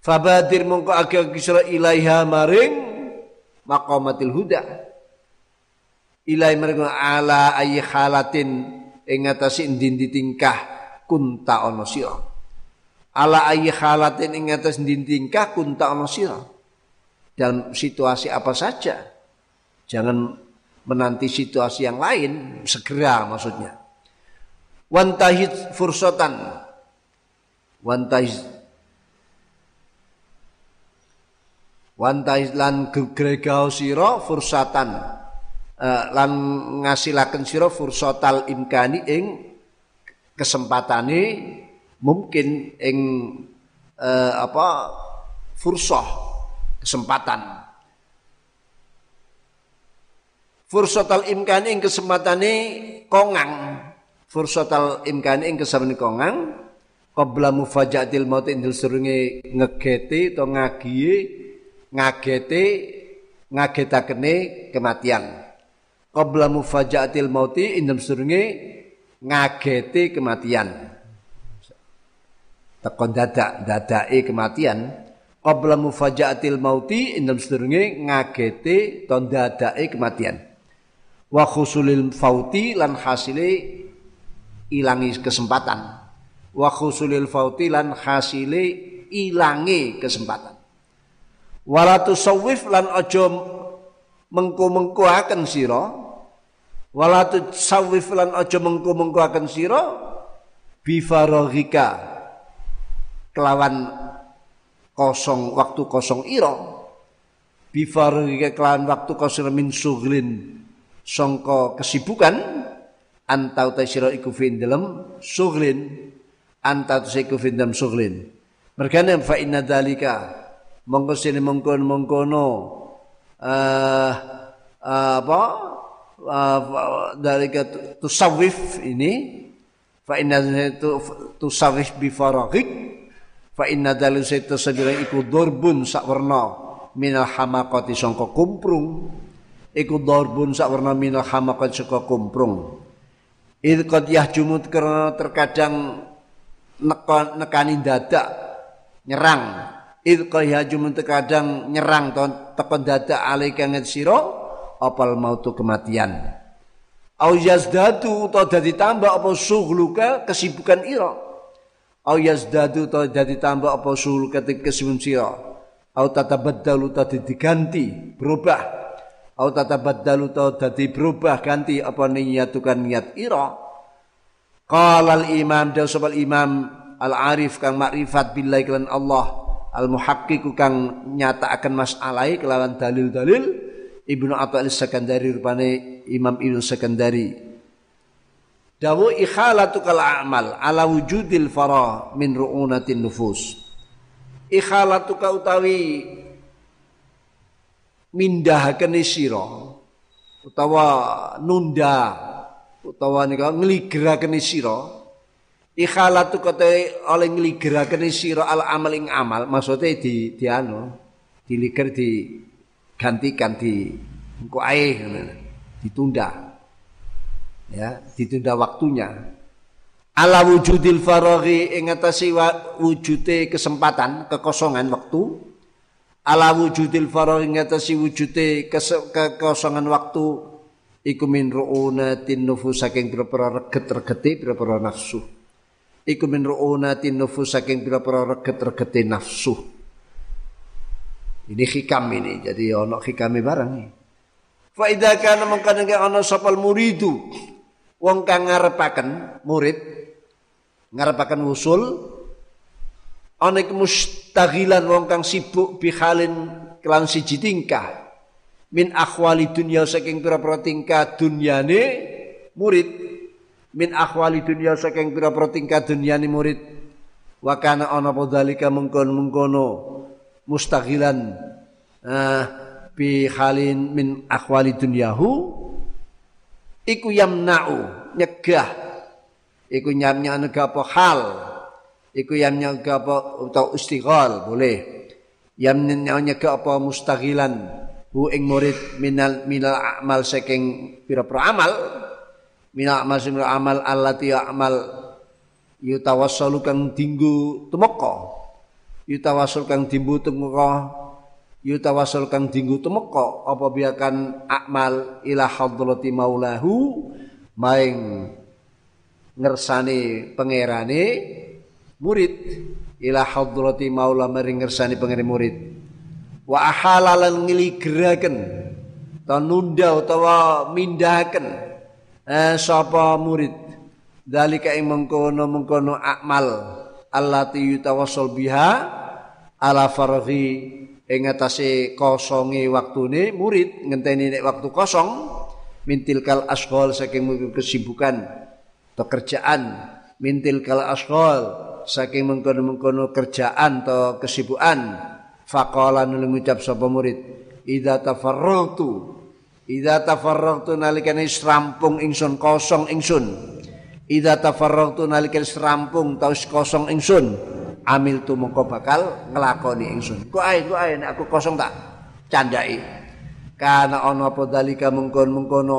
Fabadir mongko agi-agi sira ilaiha maring maqamatil huda ilai mereka ala ayi halatin ing atase ndi tingkah kunta ana sira. Ala ayi halatin ing atas ndi tingkah kunta ana sira. Dalam situasi apa saja. Jangan menanti situasi yang lain segera maksudnya. Wantahid fursatan wantahid wantahid lan gegregao sira fursatan lan ngasilaken sira fursatal imkani ing kesempatane mungkin ing uh, apa fursah kesempatan. Fursatal imkani ing kesempatane kongang. Fursatal imkani ing kesempatane kongang qabla mufajatil maut indul surunge ngegete to ngagiye ngagete ngagetakene kematian qabla mufajaatil mauti indem sedurunge ngageti kematian. Tekon dadak dadake kematian. Qabla mufajaatil mauti indem sedurunge ngageti ton dadake kematian. Wa khusulil fauti lan hasile ilangi kesempatan. Wa khusulil fauti lan hasile ilangi kesempatan. Wala tusawwif lan aja mengko-mengko akan sira wala tusawwif lan aja mengko-mengko akan sira bi faraghika kelawan kosong waktu kosong ira. Bi faraghika kelawan waktu kosong min suglin sangka kesibukan antau ta sira iku fi suglin antau ta iku fi dalem suglin mergane fa inna dalika mongko sine mongkon-mongkono uh, uh, apa? Uh, dari tusawif ini fa inna itu tusawif bi faraghik fa inna dalil itu sedira iku dorbun sak warna minal hamaqati sangka kumprung. Iku dorbun sak warna minal hamaqati sangka kumprung. Il qad yahjumut karena terkadang nekani dadak nyerang il qad yahjumut terkadang nyerang tekan dadak alika nget sira apal mautu kematian. Au yazdadu ta dadi tambah apa sughluka kesibukan ira. Au yazdadu ta dadi tambah apa sughluka kesibukan sira. Au tatabaddalu ta diganti berubah. Au tatabaddalu ta dadi berubah ganti apa niyatukan niat ira. Qala al imam da sabal imam al arif kang makrifat billahi kelan Allah al muhaqqiq kang nyatakaken masalah kelawan dalil-dalil Ibnu Athail Sekandari rupane Imam Ibnu Sekandari Dawu ikhalatu kal amal ala wujudil farah min ru'unatin nufus. Ikhalatu ka utawi mindahaken sira utawa nunda utawa nika ngligeraken sira ikhalatu kata oleh ngligeraken sira al amal ing amal maksudnya di di anu diliger di gantikan di engko ditunda. Ya ditunda waktunya. Ala wujudil faraghi ing atase wujude kesempatan kekosongan waktu. Ala wujudil faraghi ing atase wujude kekosongan waktu. Iku min ru'unatin nufus saking pira-pira reget-regete pira-pira nafsu iku min ru'unatin nufus saking pira-pira reget-regete nafsu. Ini hikam ini jadi ono hikame barang nih Fa idza kana mangkane ana sapal muridu wong kang ngarepaken murid ngarepaken usul ana iku mustaghilan wong kang sibuk bihalin kelan siji tingkah. Min akhwali dunya saking pira-pira tingkah dunyane murid min akhwali dunya saking pira-pira dunyane murid. Wa kana ana padhalika mengkon-mengkono mustaghilan uh, bi halin min akhwali dunyahu. Iku yamna'u nyegah. Iku nyamnya nega apa hal? Iku yamnya nega apa atau istighal boleh. Yamnya nyegah apa mustaghilan? Hu ing murid minal minal amal saking pira-pira amal minal amal sing amal allati amal yutawassalu kang dinggo tumeka. Yutawassul kang dimbu tumeka. Yutawasul kang dinggo temeka apa biakan akmal ila hadrati maulahu maing ngersani pangerane murid. Ila hadrati maula maring ngersani pangerane murid. Wa ahalalan ngiligeraken ta nunda utawa mindahaken eh, sapa murid? Dalika ing mengkono mengkono akmal allati yutawassul biha ala farghi ing atase kosonge waktune. Murid ngenteni nek waktu kosong mintil kal asghal saking kesibukan atau kerjaan mintil kal asghal saking mengkono-mengkono kerjaan atau kesibukan. Faqala nuli ngucap sapa murid idza tafarragtu idza tafarragtu nalikane rampung ingsun kosong ingsun. Idza tafarragtu nalikane rampung taus kosong ingsun amil tu mengko bakal ngelakoni ingsun. Ku ae ku ae aku kosong tak candai. Karena ana apa dalika mengkon-mengkono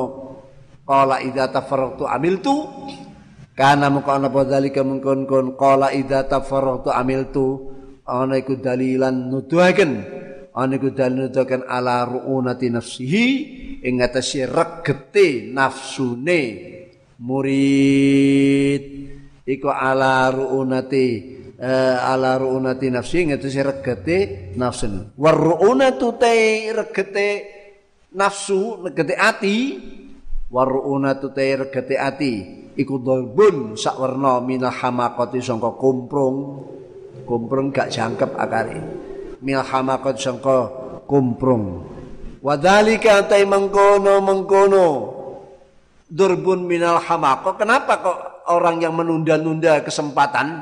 qala idza tafarraqtu amiltu. Karena mengko ana apa dalika mengkon-kon qala idza tafarraqtu amiltu. Ana iku dalilan nuduhaken. Ana iku dalil nuduhaken ala ruunati nafsihi ing atase regete nafsune murid. Iku ala ruunati uh, ala ruunati nafsi ngetesi regete nafsu. War ruunatu te regete nafsu regete ati. War ruunatu te regete ati. Iku dolbun sak warna minal hamakati sangka kumprung. Kumprung gak jangkep akare minal hamakati sangka kumprung wadhalika antai mengkono mengkono durbun minal hamako kenapa kok orang yang menunda-nunda kesempatan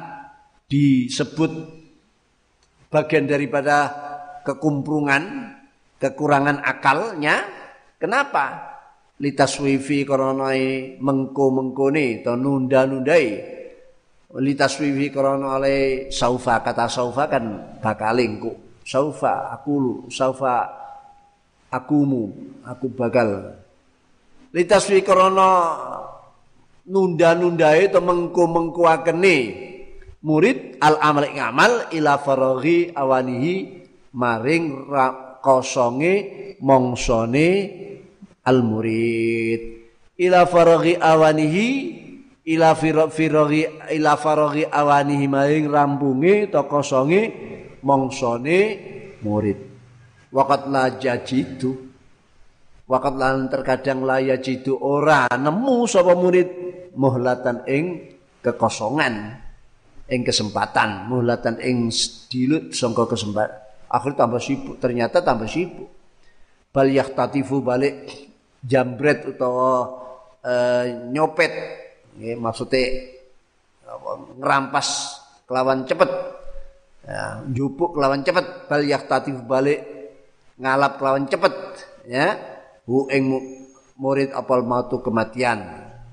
disebut bagian daripada kekumprungan, kekurangan akalnya. Kenapa? Litas wifi koronai mengko mengkone atau nunda nundai. Litas wifi korona oleh saufa kata saufa kan bakalingku. Saufa aku saufa akumu, aku bakal. Litas wifi korona nunda nundai atau mengko mengko akene murid al amal ngamal ila faraghi awanihi maring kosonge mongsone al murid ila faraghi awanihi ila firaghi ila awanihi maring rampunge to kosonge mongsone murid waqat la jajidu waqat lan terkadang la yajidu ora nemu sapa murid muhlatan ing kekosongan ing kesempatan, mulatan ing dilut sangka kesempatan. Akhir tambah sibuk, ternyata tambah sibuk. Bal yahtatifu balik jambret utawa e, nyopet. Ya, maksudnya ngerampas kelawan cepet. Ya, jupuk kelawan cepet. Bal yahtatifu balik ngalap kelawan cepet. Ya, hu ing murid apal matu kematian.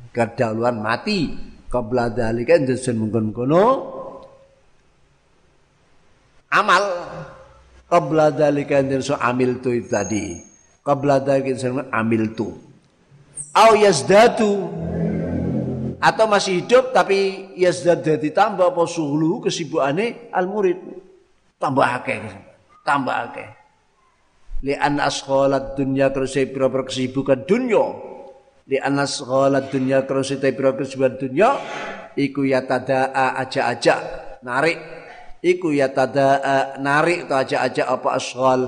Kedaluan mati. Qabla dzalika ndesen mungkon kono amal. Qabla dzalika ndesen amil tu tadi. Qabla dzalika ndesen amil tu. Au yazdatu atau masih hidup tapi yazdad ditambah apa suhlu kesibukane al murid tambah akeh. Tambah akeh li an asghalat dunya kerse pira kesibukan dunya. Li an asghalat dunya kerse pira kesibukan dunya iku yatadaa aja-aja narik. Iku yatadaa narik atau aja-aja apa asghal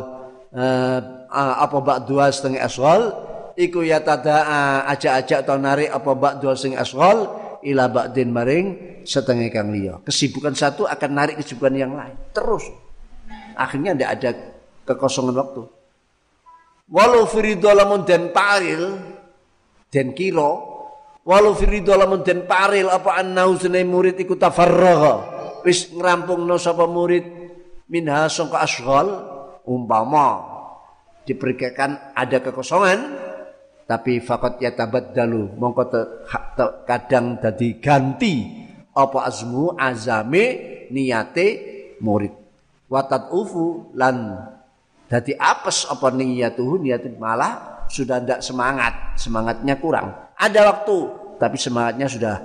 uh, apa bak dua setengah asghal. Iku yatadaa aja-aja atau narik apa bak dua setengah asghal ila ba'din maring setengah kang liya. Kesibukan satu akan narik kesibukan yang lain terus. Akhirnya tidak ada kekosongan waktu walau firidu lamun dan paril dan kiro walau firidu lamun dan paril apa annau sunai murid iku tafarraha wis no sapa murid? Minha sangka asghal umpama diberikan ada kekosongan tapi fakot ya dalu mongko kadang dadi ganti apa azmu azame niate murid. Watat ufu lan Dadi apes apa niyatuhu niat malah sudah tidak semangat, semangatnya kurang. Ada waktu, tapi semangatnya sudah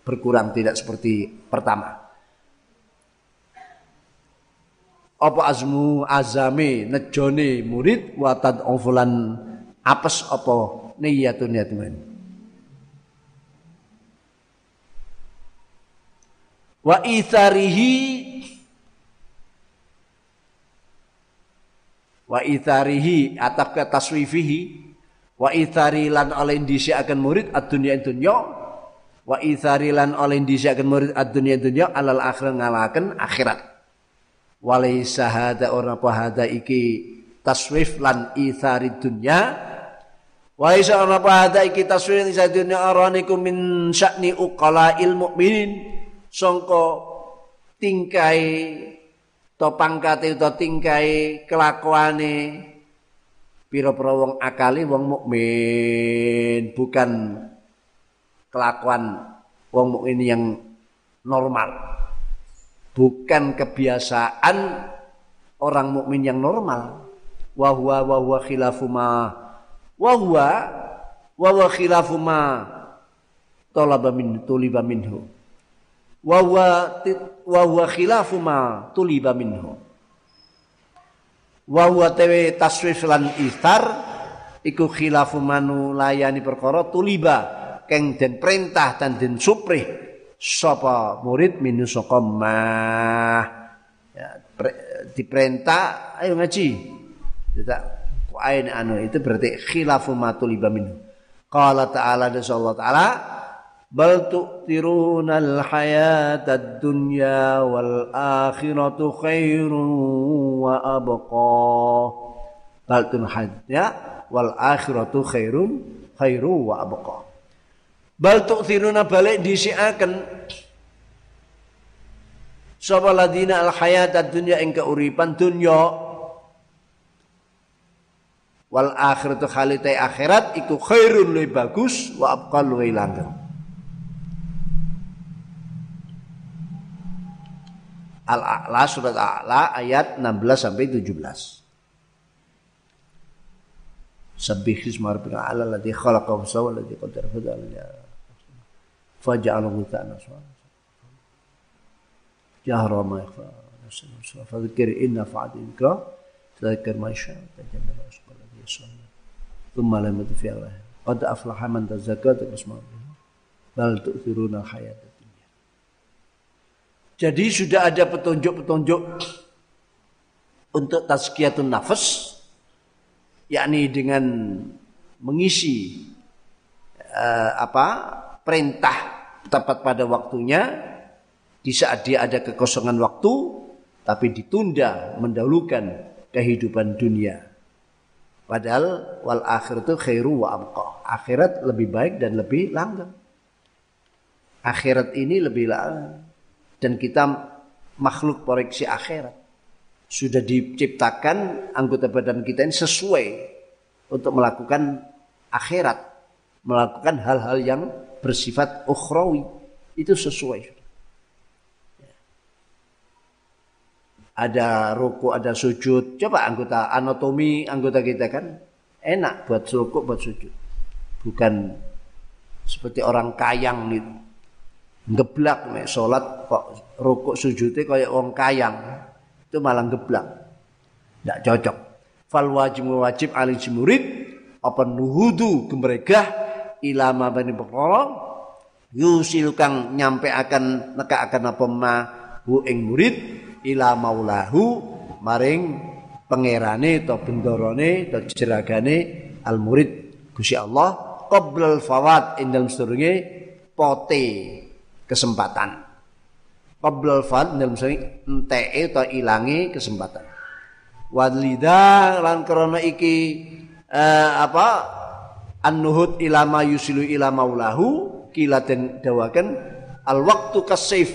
berkurang tidak seperti pertama. Apa azmu azami nejone murid watad ofulan apes apa niyatun niyatun. Wa itharihi wa itharihi atap ke taswifihi. Wa ithari lan oleh indisi akan murid ad-dunya dunya. Wa ithari lan oleh indisi akan murid ad-dunya dunya alal akhir ngalaken akhirat. Walaysa hada ora apa hada iki taswif lan ithari dunya. Walaysa ora apa hada iki taswif isa dunya araniku min sya'ni uqala ilmu minin sangka tingkai to pangkate utawa tingkai kelakuane. Pira-pira wong akali wong mukmin bukan kelakuan wong mukmin yang normal. Bukan kebiasaan orang mukmin yang normal. Wa huwa wa huwa khilafu ma. Wa huwa wa huwa khilafu ma. Talaba min tuliba minhu. Wa wa huwa khilafu ma tuliba minhu. Wa huwa tewe taswif lan istar iku khilafu manu layani perkara tuliba keng den perintah dan den suprih sapa murid minu saka ya, diperintah ayo ngaji. Tidak ain anu itu berarti khilafu ma tuliba minhu. Qala ta'ala Allah ta'ala bal tu'thirunal hayatad dunya wal akhiratu khairun wa abqa. Bal ya wal akhiratu khairun khairu wa abqa. Bal tu'thiruna balik disiaken sapa ladina al hayatad dunya ing keuripan dunya? Wal akhiratu khalite akhirat iku khairun lebih bagus wa abqa luwih langgeng Al-A'la surat A'la ayat 16 sampai 17. Sabbih isma rabbika ala alladhi khalaqa wa sawwa alladhi qaddara fa faja'alahu ta'ala jahra ma yakhfa fadhkir inna fa'ati dhikra tadhakkar ma yasha. Tajanna ma yasha alladhi yasalla thumma lam yadfi qad aflaha man tazakka bal tu'thiruna al-hayata jadi sudah ada petunjuk-petunjuk untuk tazkiyatun nafas yakni dengan mengisi uh, apa perintah tepat pada waktunya. Di saat dia ada kekosongan waktu tapi ditunda mendahulukan kehidupan dunia. Padahal wal akhir itu khairu wa abqa. Akhirat lebih baik dan lebih langgeng. Akhirat ini lebih langgeng dan kita makhluk proyeksi akhirat. Sudah diciptakan anggota badan kita ini sesuai untuk melakukan akhirat. Melakukan hal-hal yang bersifat ukhrawi. Itu sesuai ada ruku ada sujud. Coba anggota anatomi anggota kita kan enak buat ruku buat sujud. Bukan seperti orang kayang gitu. Geblak nih salat kok rukuk sujudnya kayak orang kayang. Itu malah geblak. Tidak cocok. Fal wajib wajib alih murid apa nuhudu gemregah ilama bani perkara yusil kang nyampe akan neka akan apa ma hu ing murid ila maulahu maring pangerane atau bendorone atau jeragane al murid Gusti Allah qoblal fawat ing dalem sedurunge pote kesempatan. Qoblal fawat ing dalem sedurunge enteke utawa ilange kesempatan. Wadlida lan krana iki eh, apa an-nuhud ilama yusilu ila maulahu kila den dawaken al waktu kasif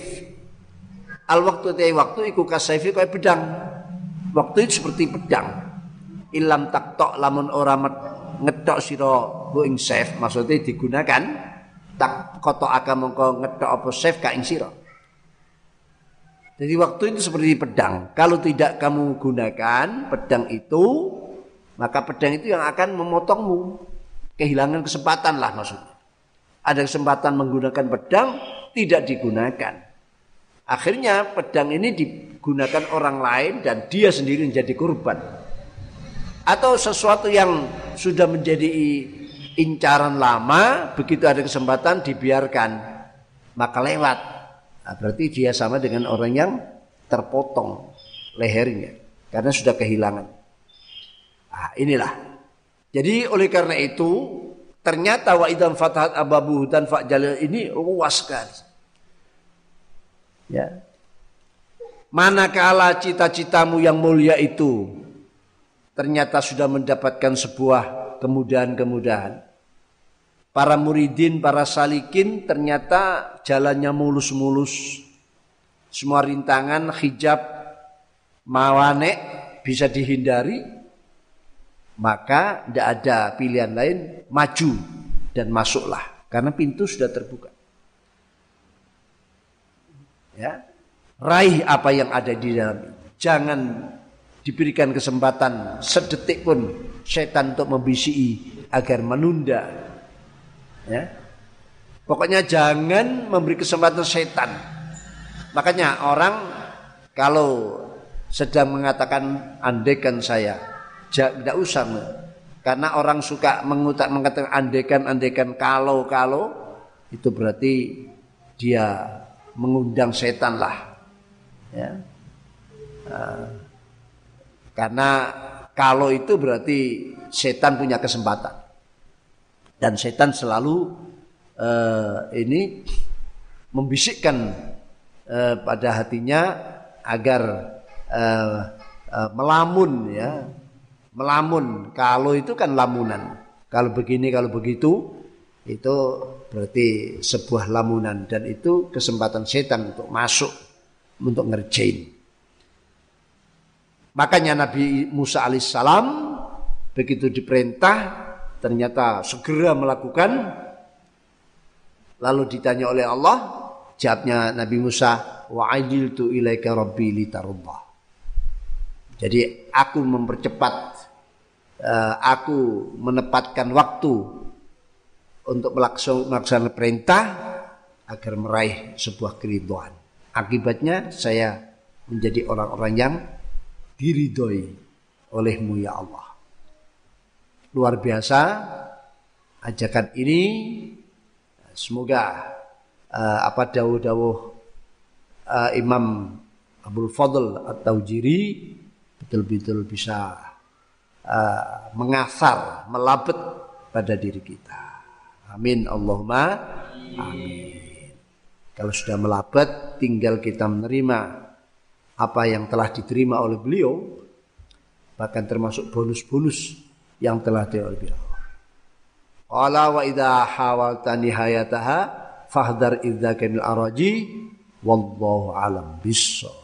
al waktu te waktu iku kasaifi kaya pedang waktu itu seperti pedang ilam taktok lamun ora ngetok sira ku ing maksudnya digunakan tak koto akan mongko ngetok apa save ka ing jadi waktu itu seperti pedang. Kalau tidak kamu gunakan pedang itu maka pedang itu yang akan memotongmu. Kehilangan kesempatan lah maksudnya. Ada kesempatan menggunakan pedang tidak digunakan. Akhirnya pedang ini digunakan orang lain dan dia sendiri menjadi korban. Atau sesuatu yang sudah menjadi incaran lama begitu ada kesempatan dibiarkan maka lewat. Nah, berarti dia sama dengan orang yang terpotong lehernya karena sudah kehilangan. Nah, inilah. Jadi oleh karena itu ternyata wa idam ababu dan jalil ini luas sekali. Ya. Manakala cita-citamu yang mulia itu ternyata sudah mendapatkan sebuah kemudahan-kemudahan. Para muridin, para salikin ternyata jalannya mulus-mulus. Semua rintangan, hijab, mawane bisa dihindari. Maka tidak ada pilihan lain, maju dan masuklah. Karena pintu sudah terbuka. Ya, raih apa yang ada di dalam. Jangan diberikan kesempatan sedetik pun setan untuk membisiki agar menunda. Ya. Pokoknya jangan memberi kesempatan setan. Makanya orang kalau sedang mengatakan andekan saya, tidak usah. Karena orang suka mengutak mengatakan andekan andekan kalau kalau itu berarti dia mengundang setan lah. Ya. Uh, karena kalau itu berarti setan punya kesempatan. Dan setan selalu uh, ini membisikkan uh, pada hatinya agar uh, uh, melamun ya. Melamun. Kalau itu kan lamunan. Kalau begini, kalau begitu itu berarti sebuah lamunan dan itu kesempatan setan untuk masuk untuk ngerjain. Makanya Nabi Musa alaihissalam begitu diperintah ternyata segera melakukan. Lalu ditanya oleh Allah jawabnya Nabi Musa wa tu ilaika rabbi litarullah jadi aku mempercepat uh, aku menempatkan waktu untuk melaksanakan perintah agar meraih sebuah keriduan. Akibatnya saya menjadi orang-orang yang diridhoi olehmu ya Allah. Luar biasa ajakan ini semoga uh, apa dawuh-dawuh uh, Imam Abdul Fadl atau Jiri betul-betul bisa uh, mengasar, melabet pada diri kita. Amin Allahumma amin. Kalau sudah melabet tinggal kita menerima apa yang telah diterima oleh beliau bahkan termasuk bonus-bonus yang telah diterima oleh beliau. Qala wa idza hawalta nihayataha fahdar idza kamil araji wallahu alam bissawab.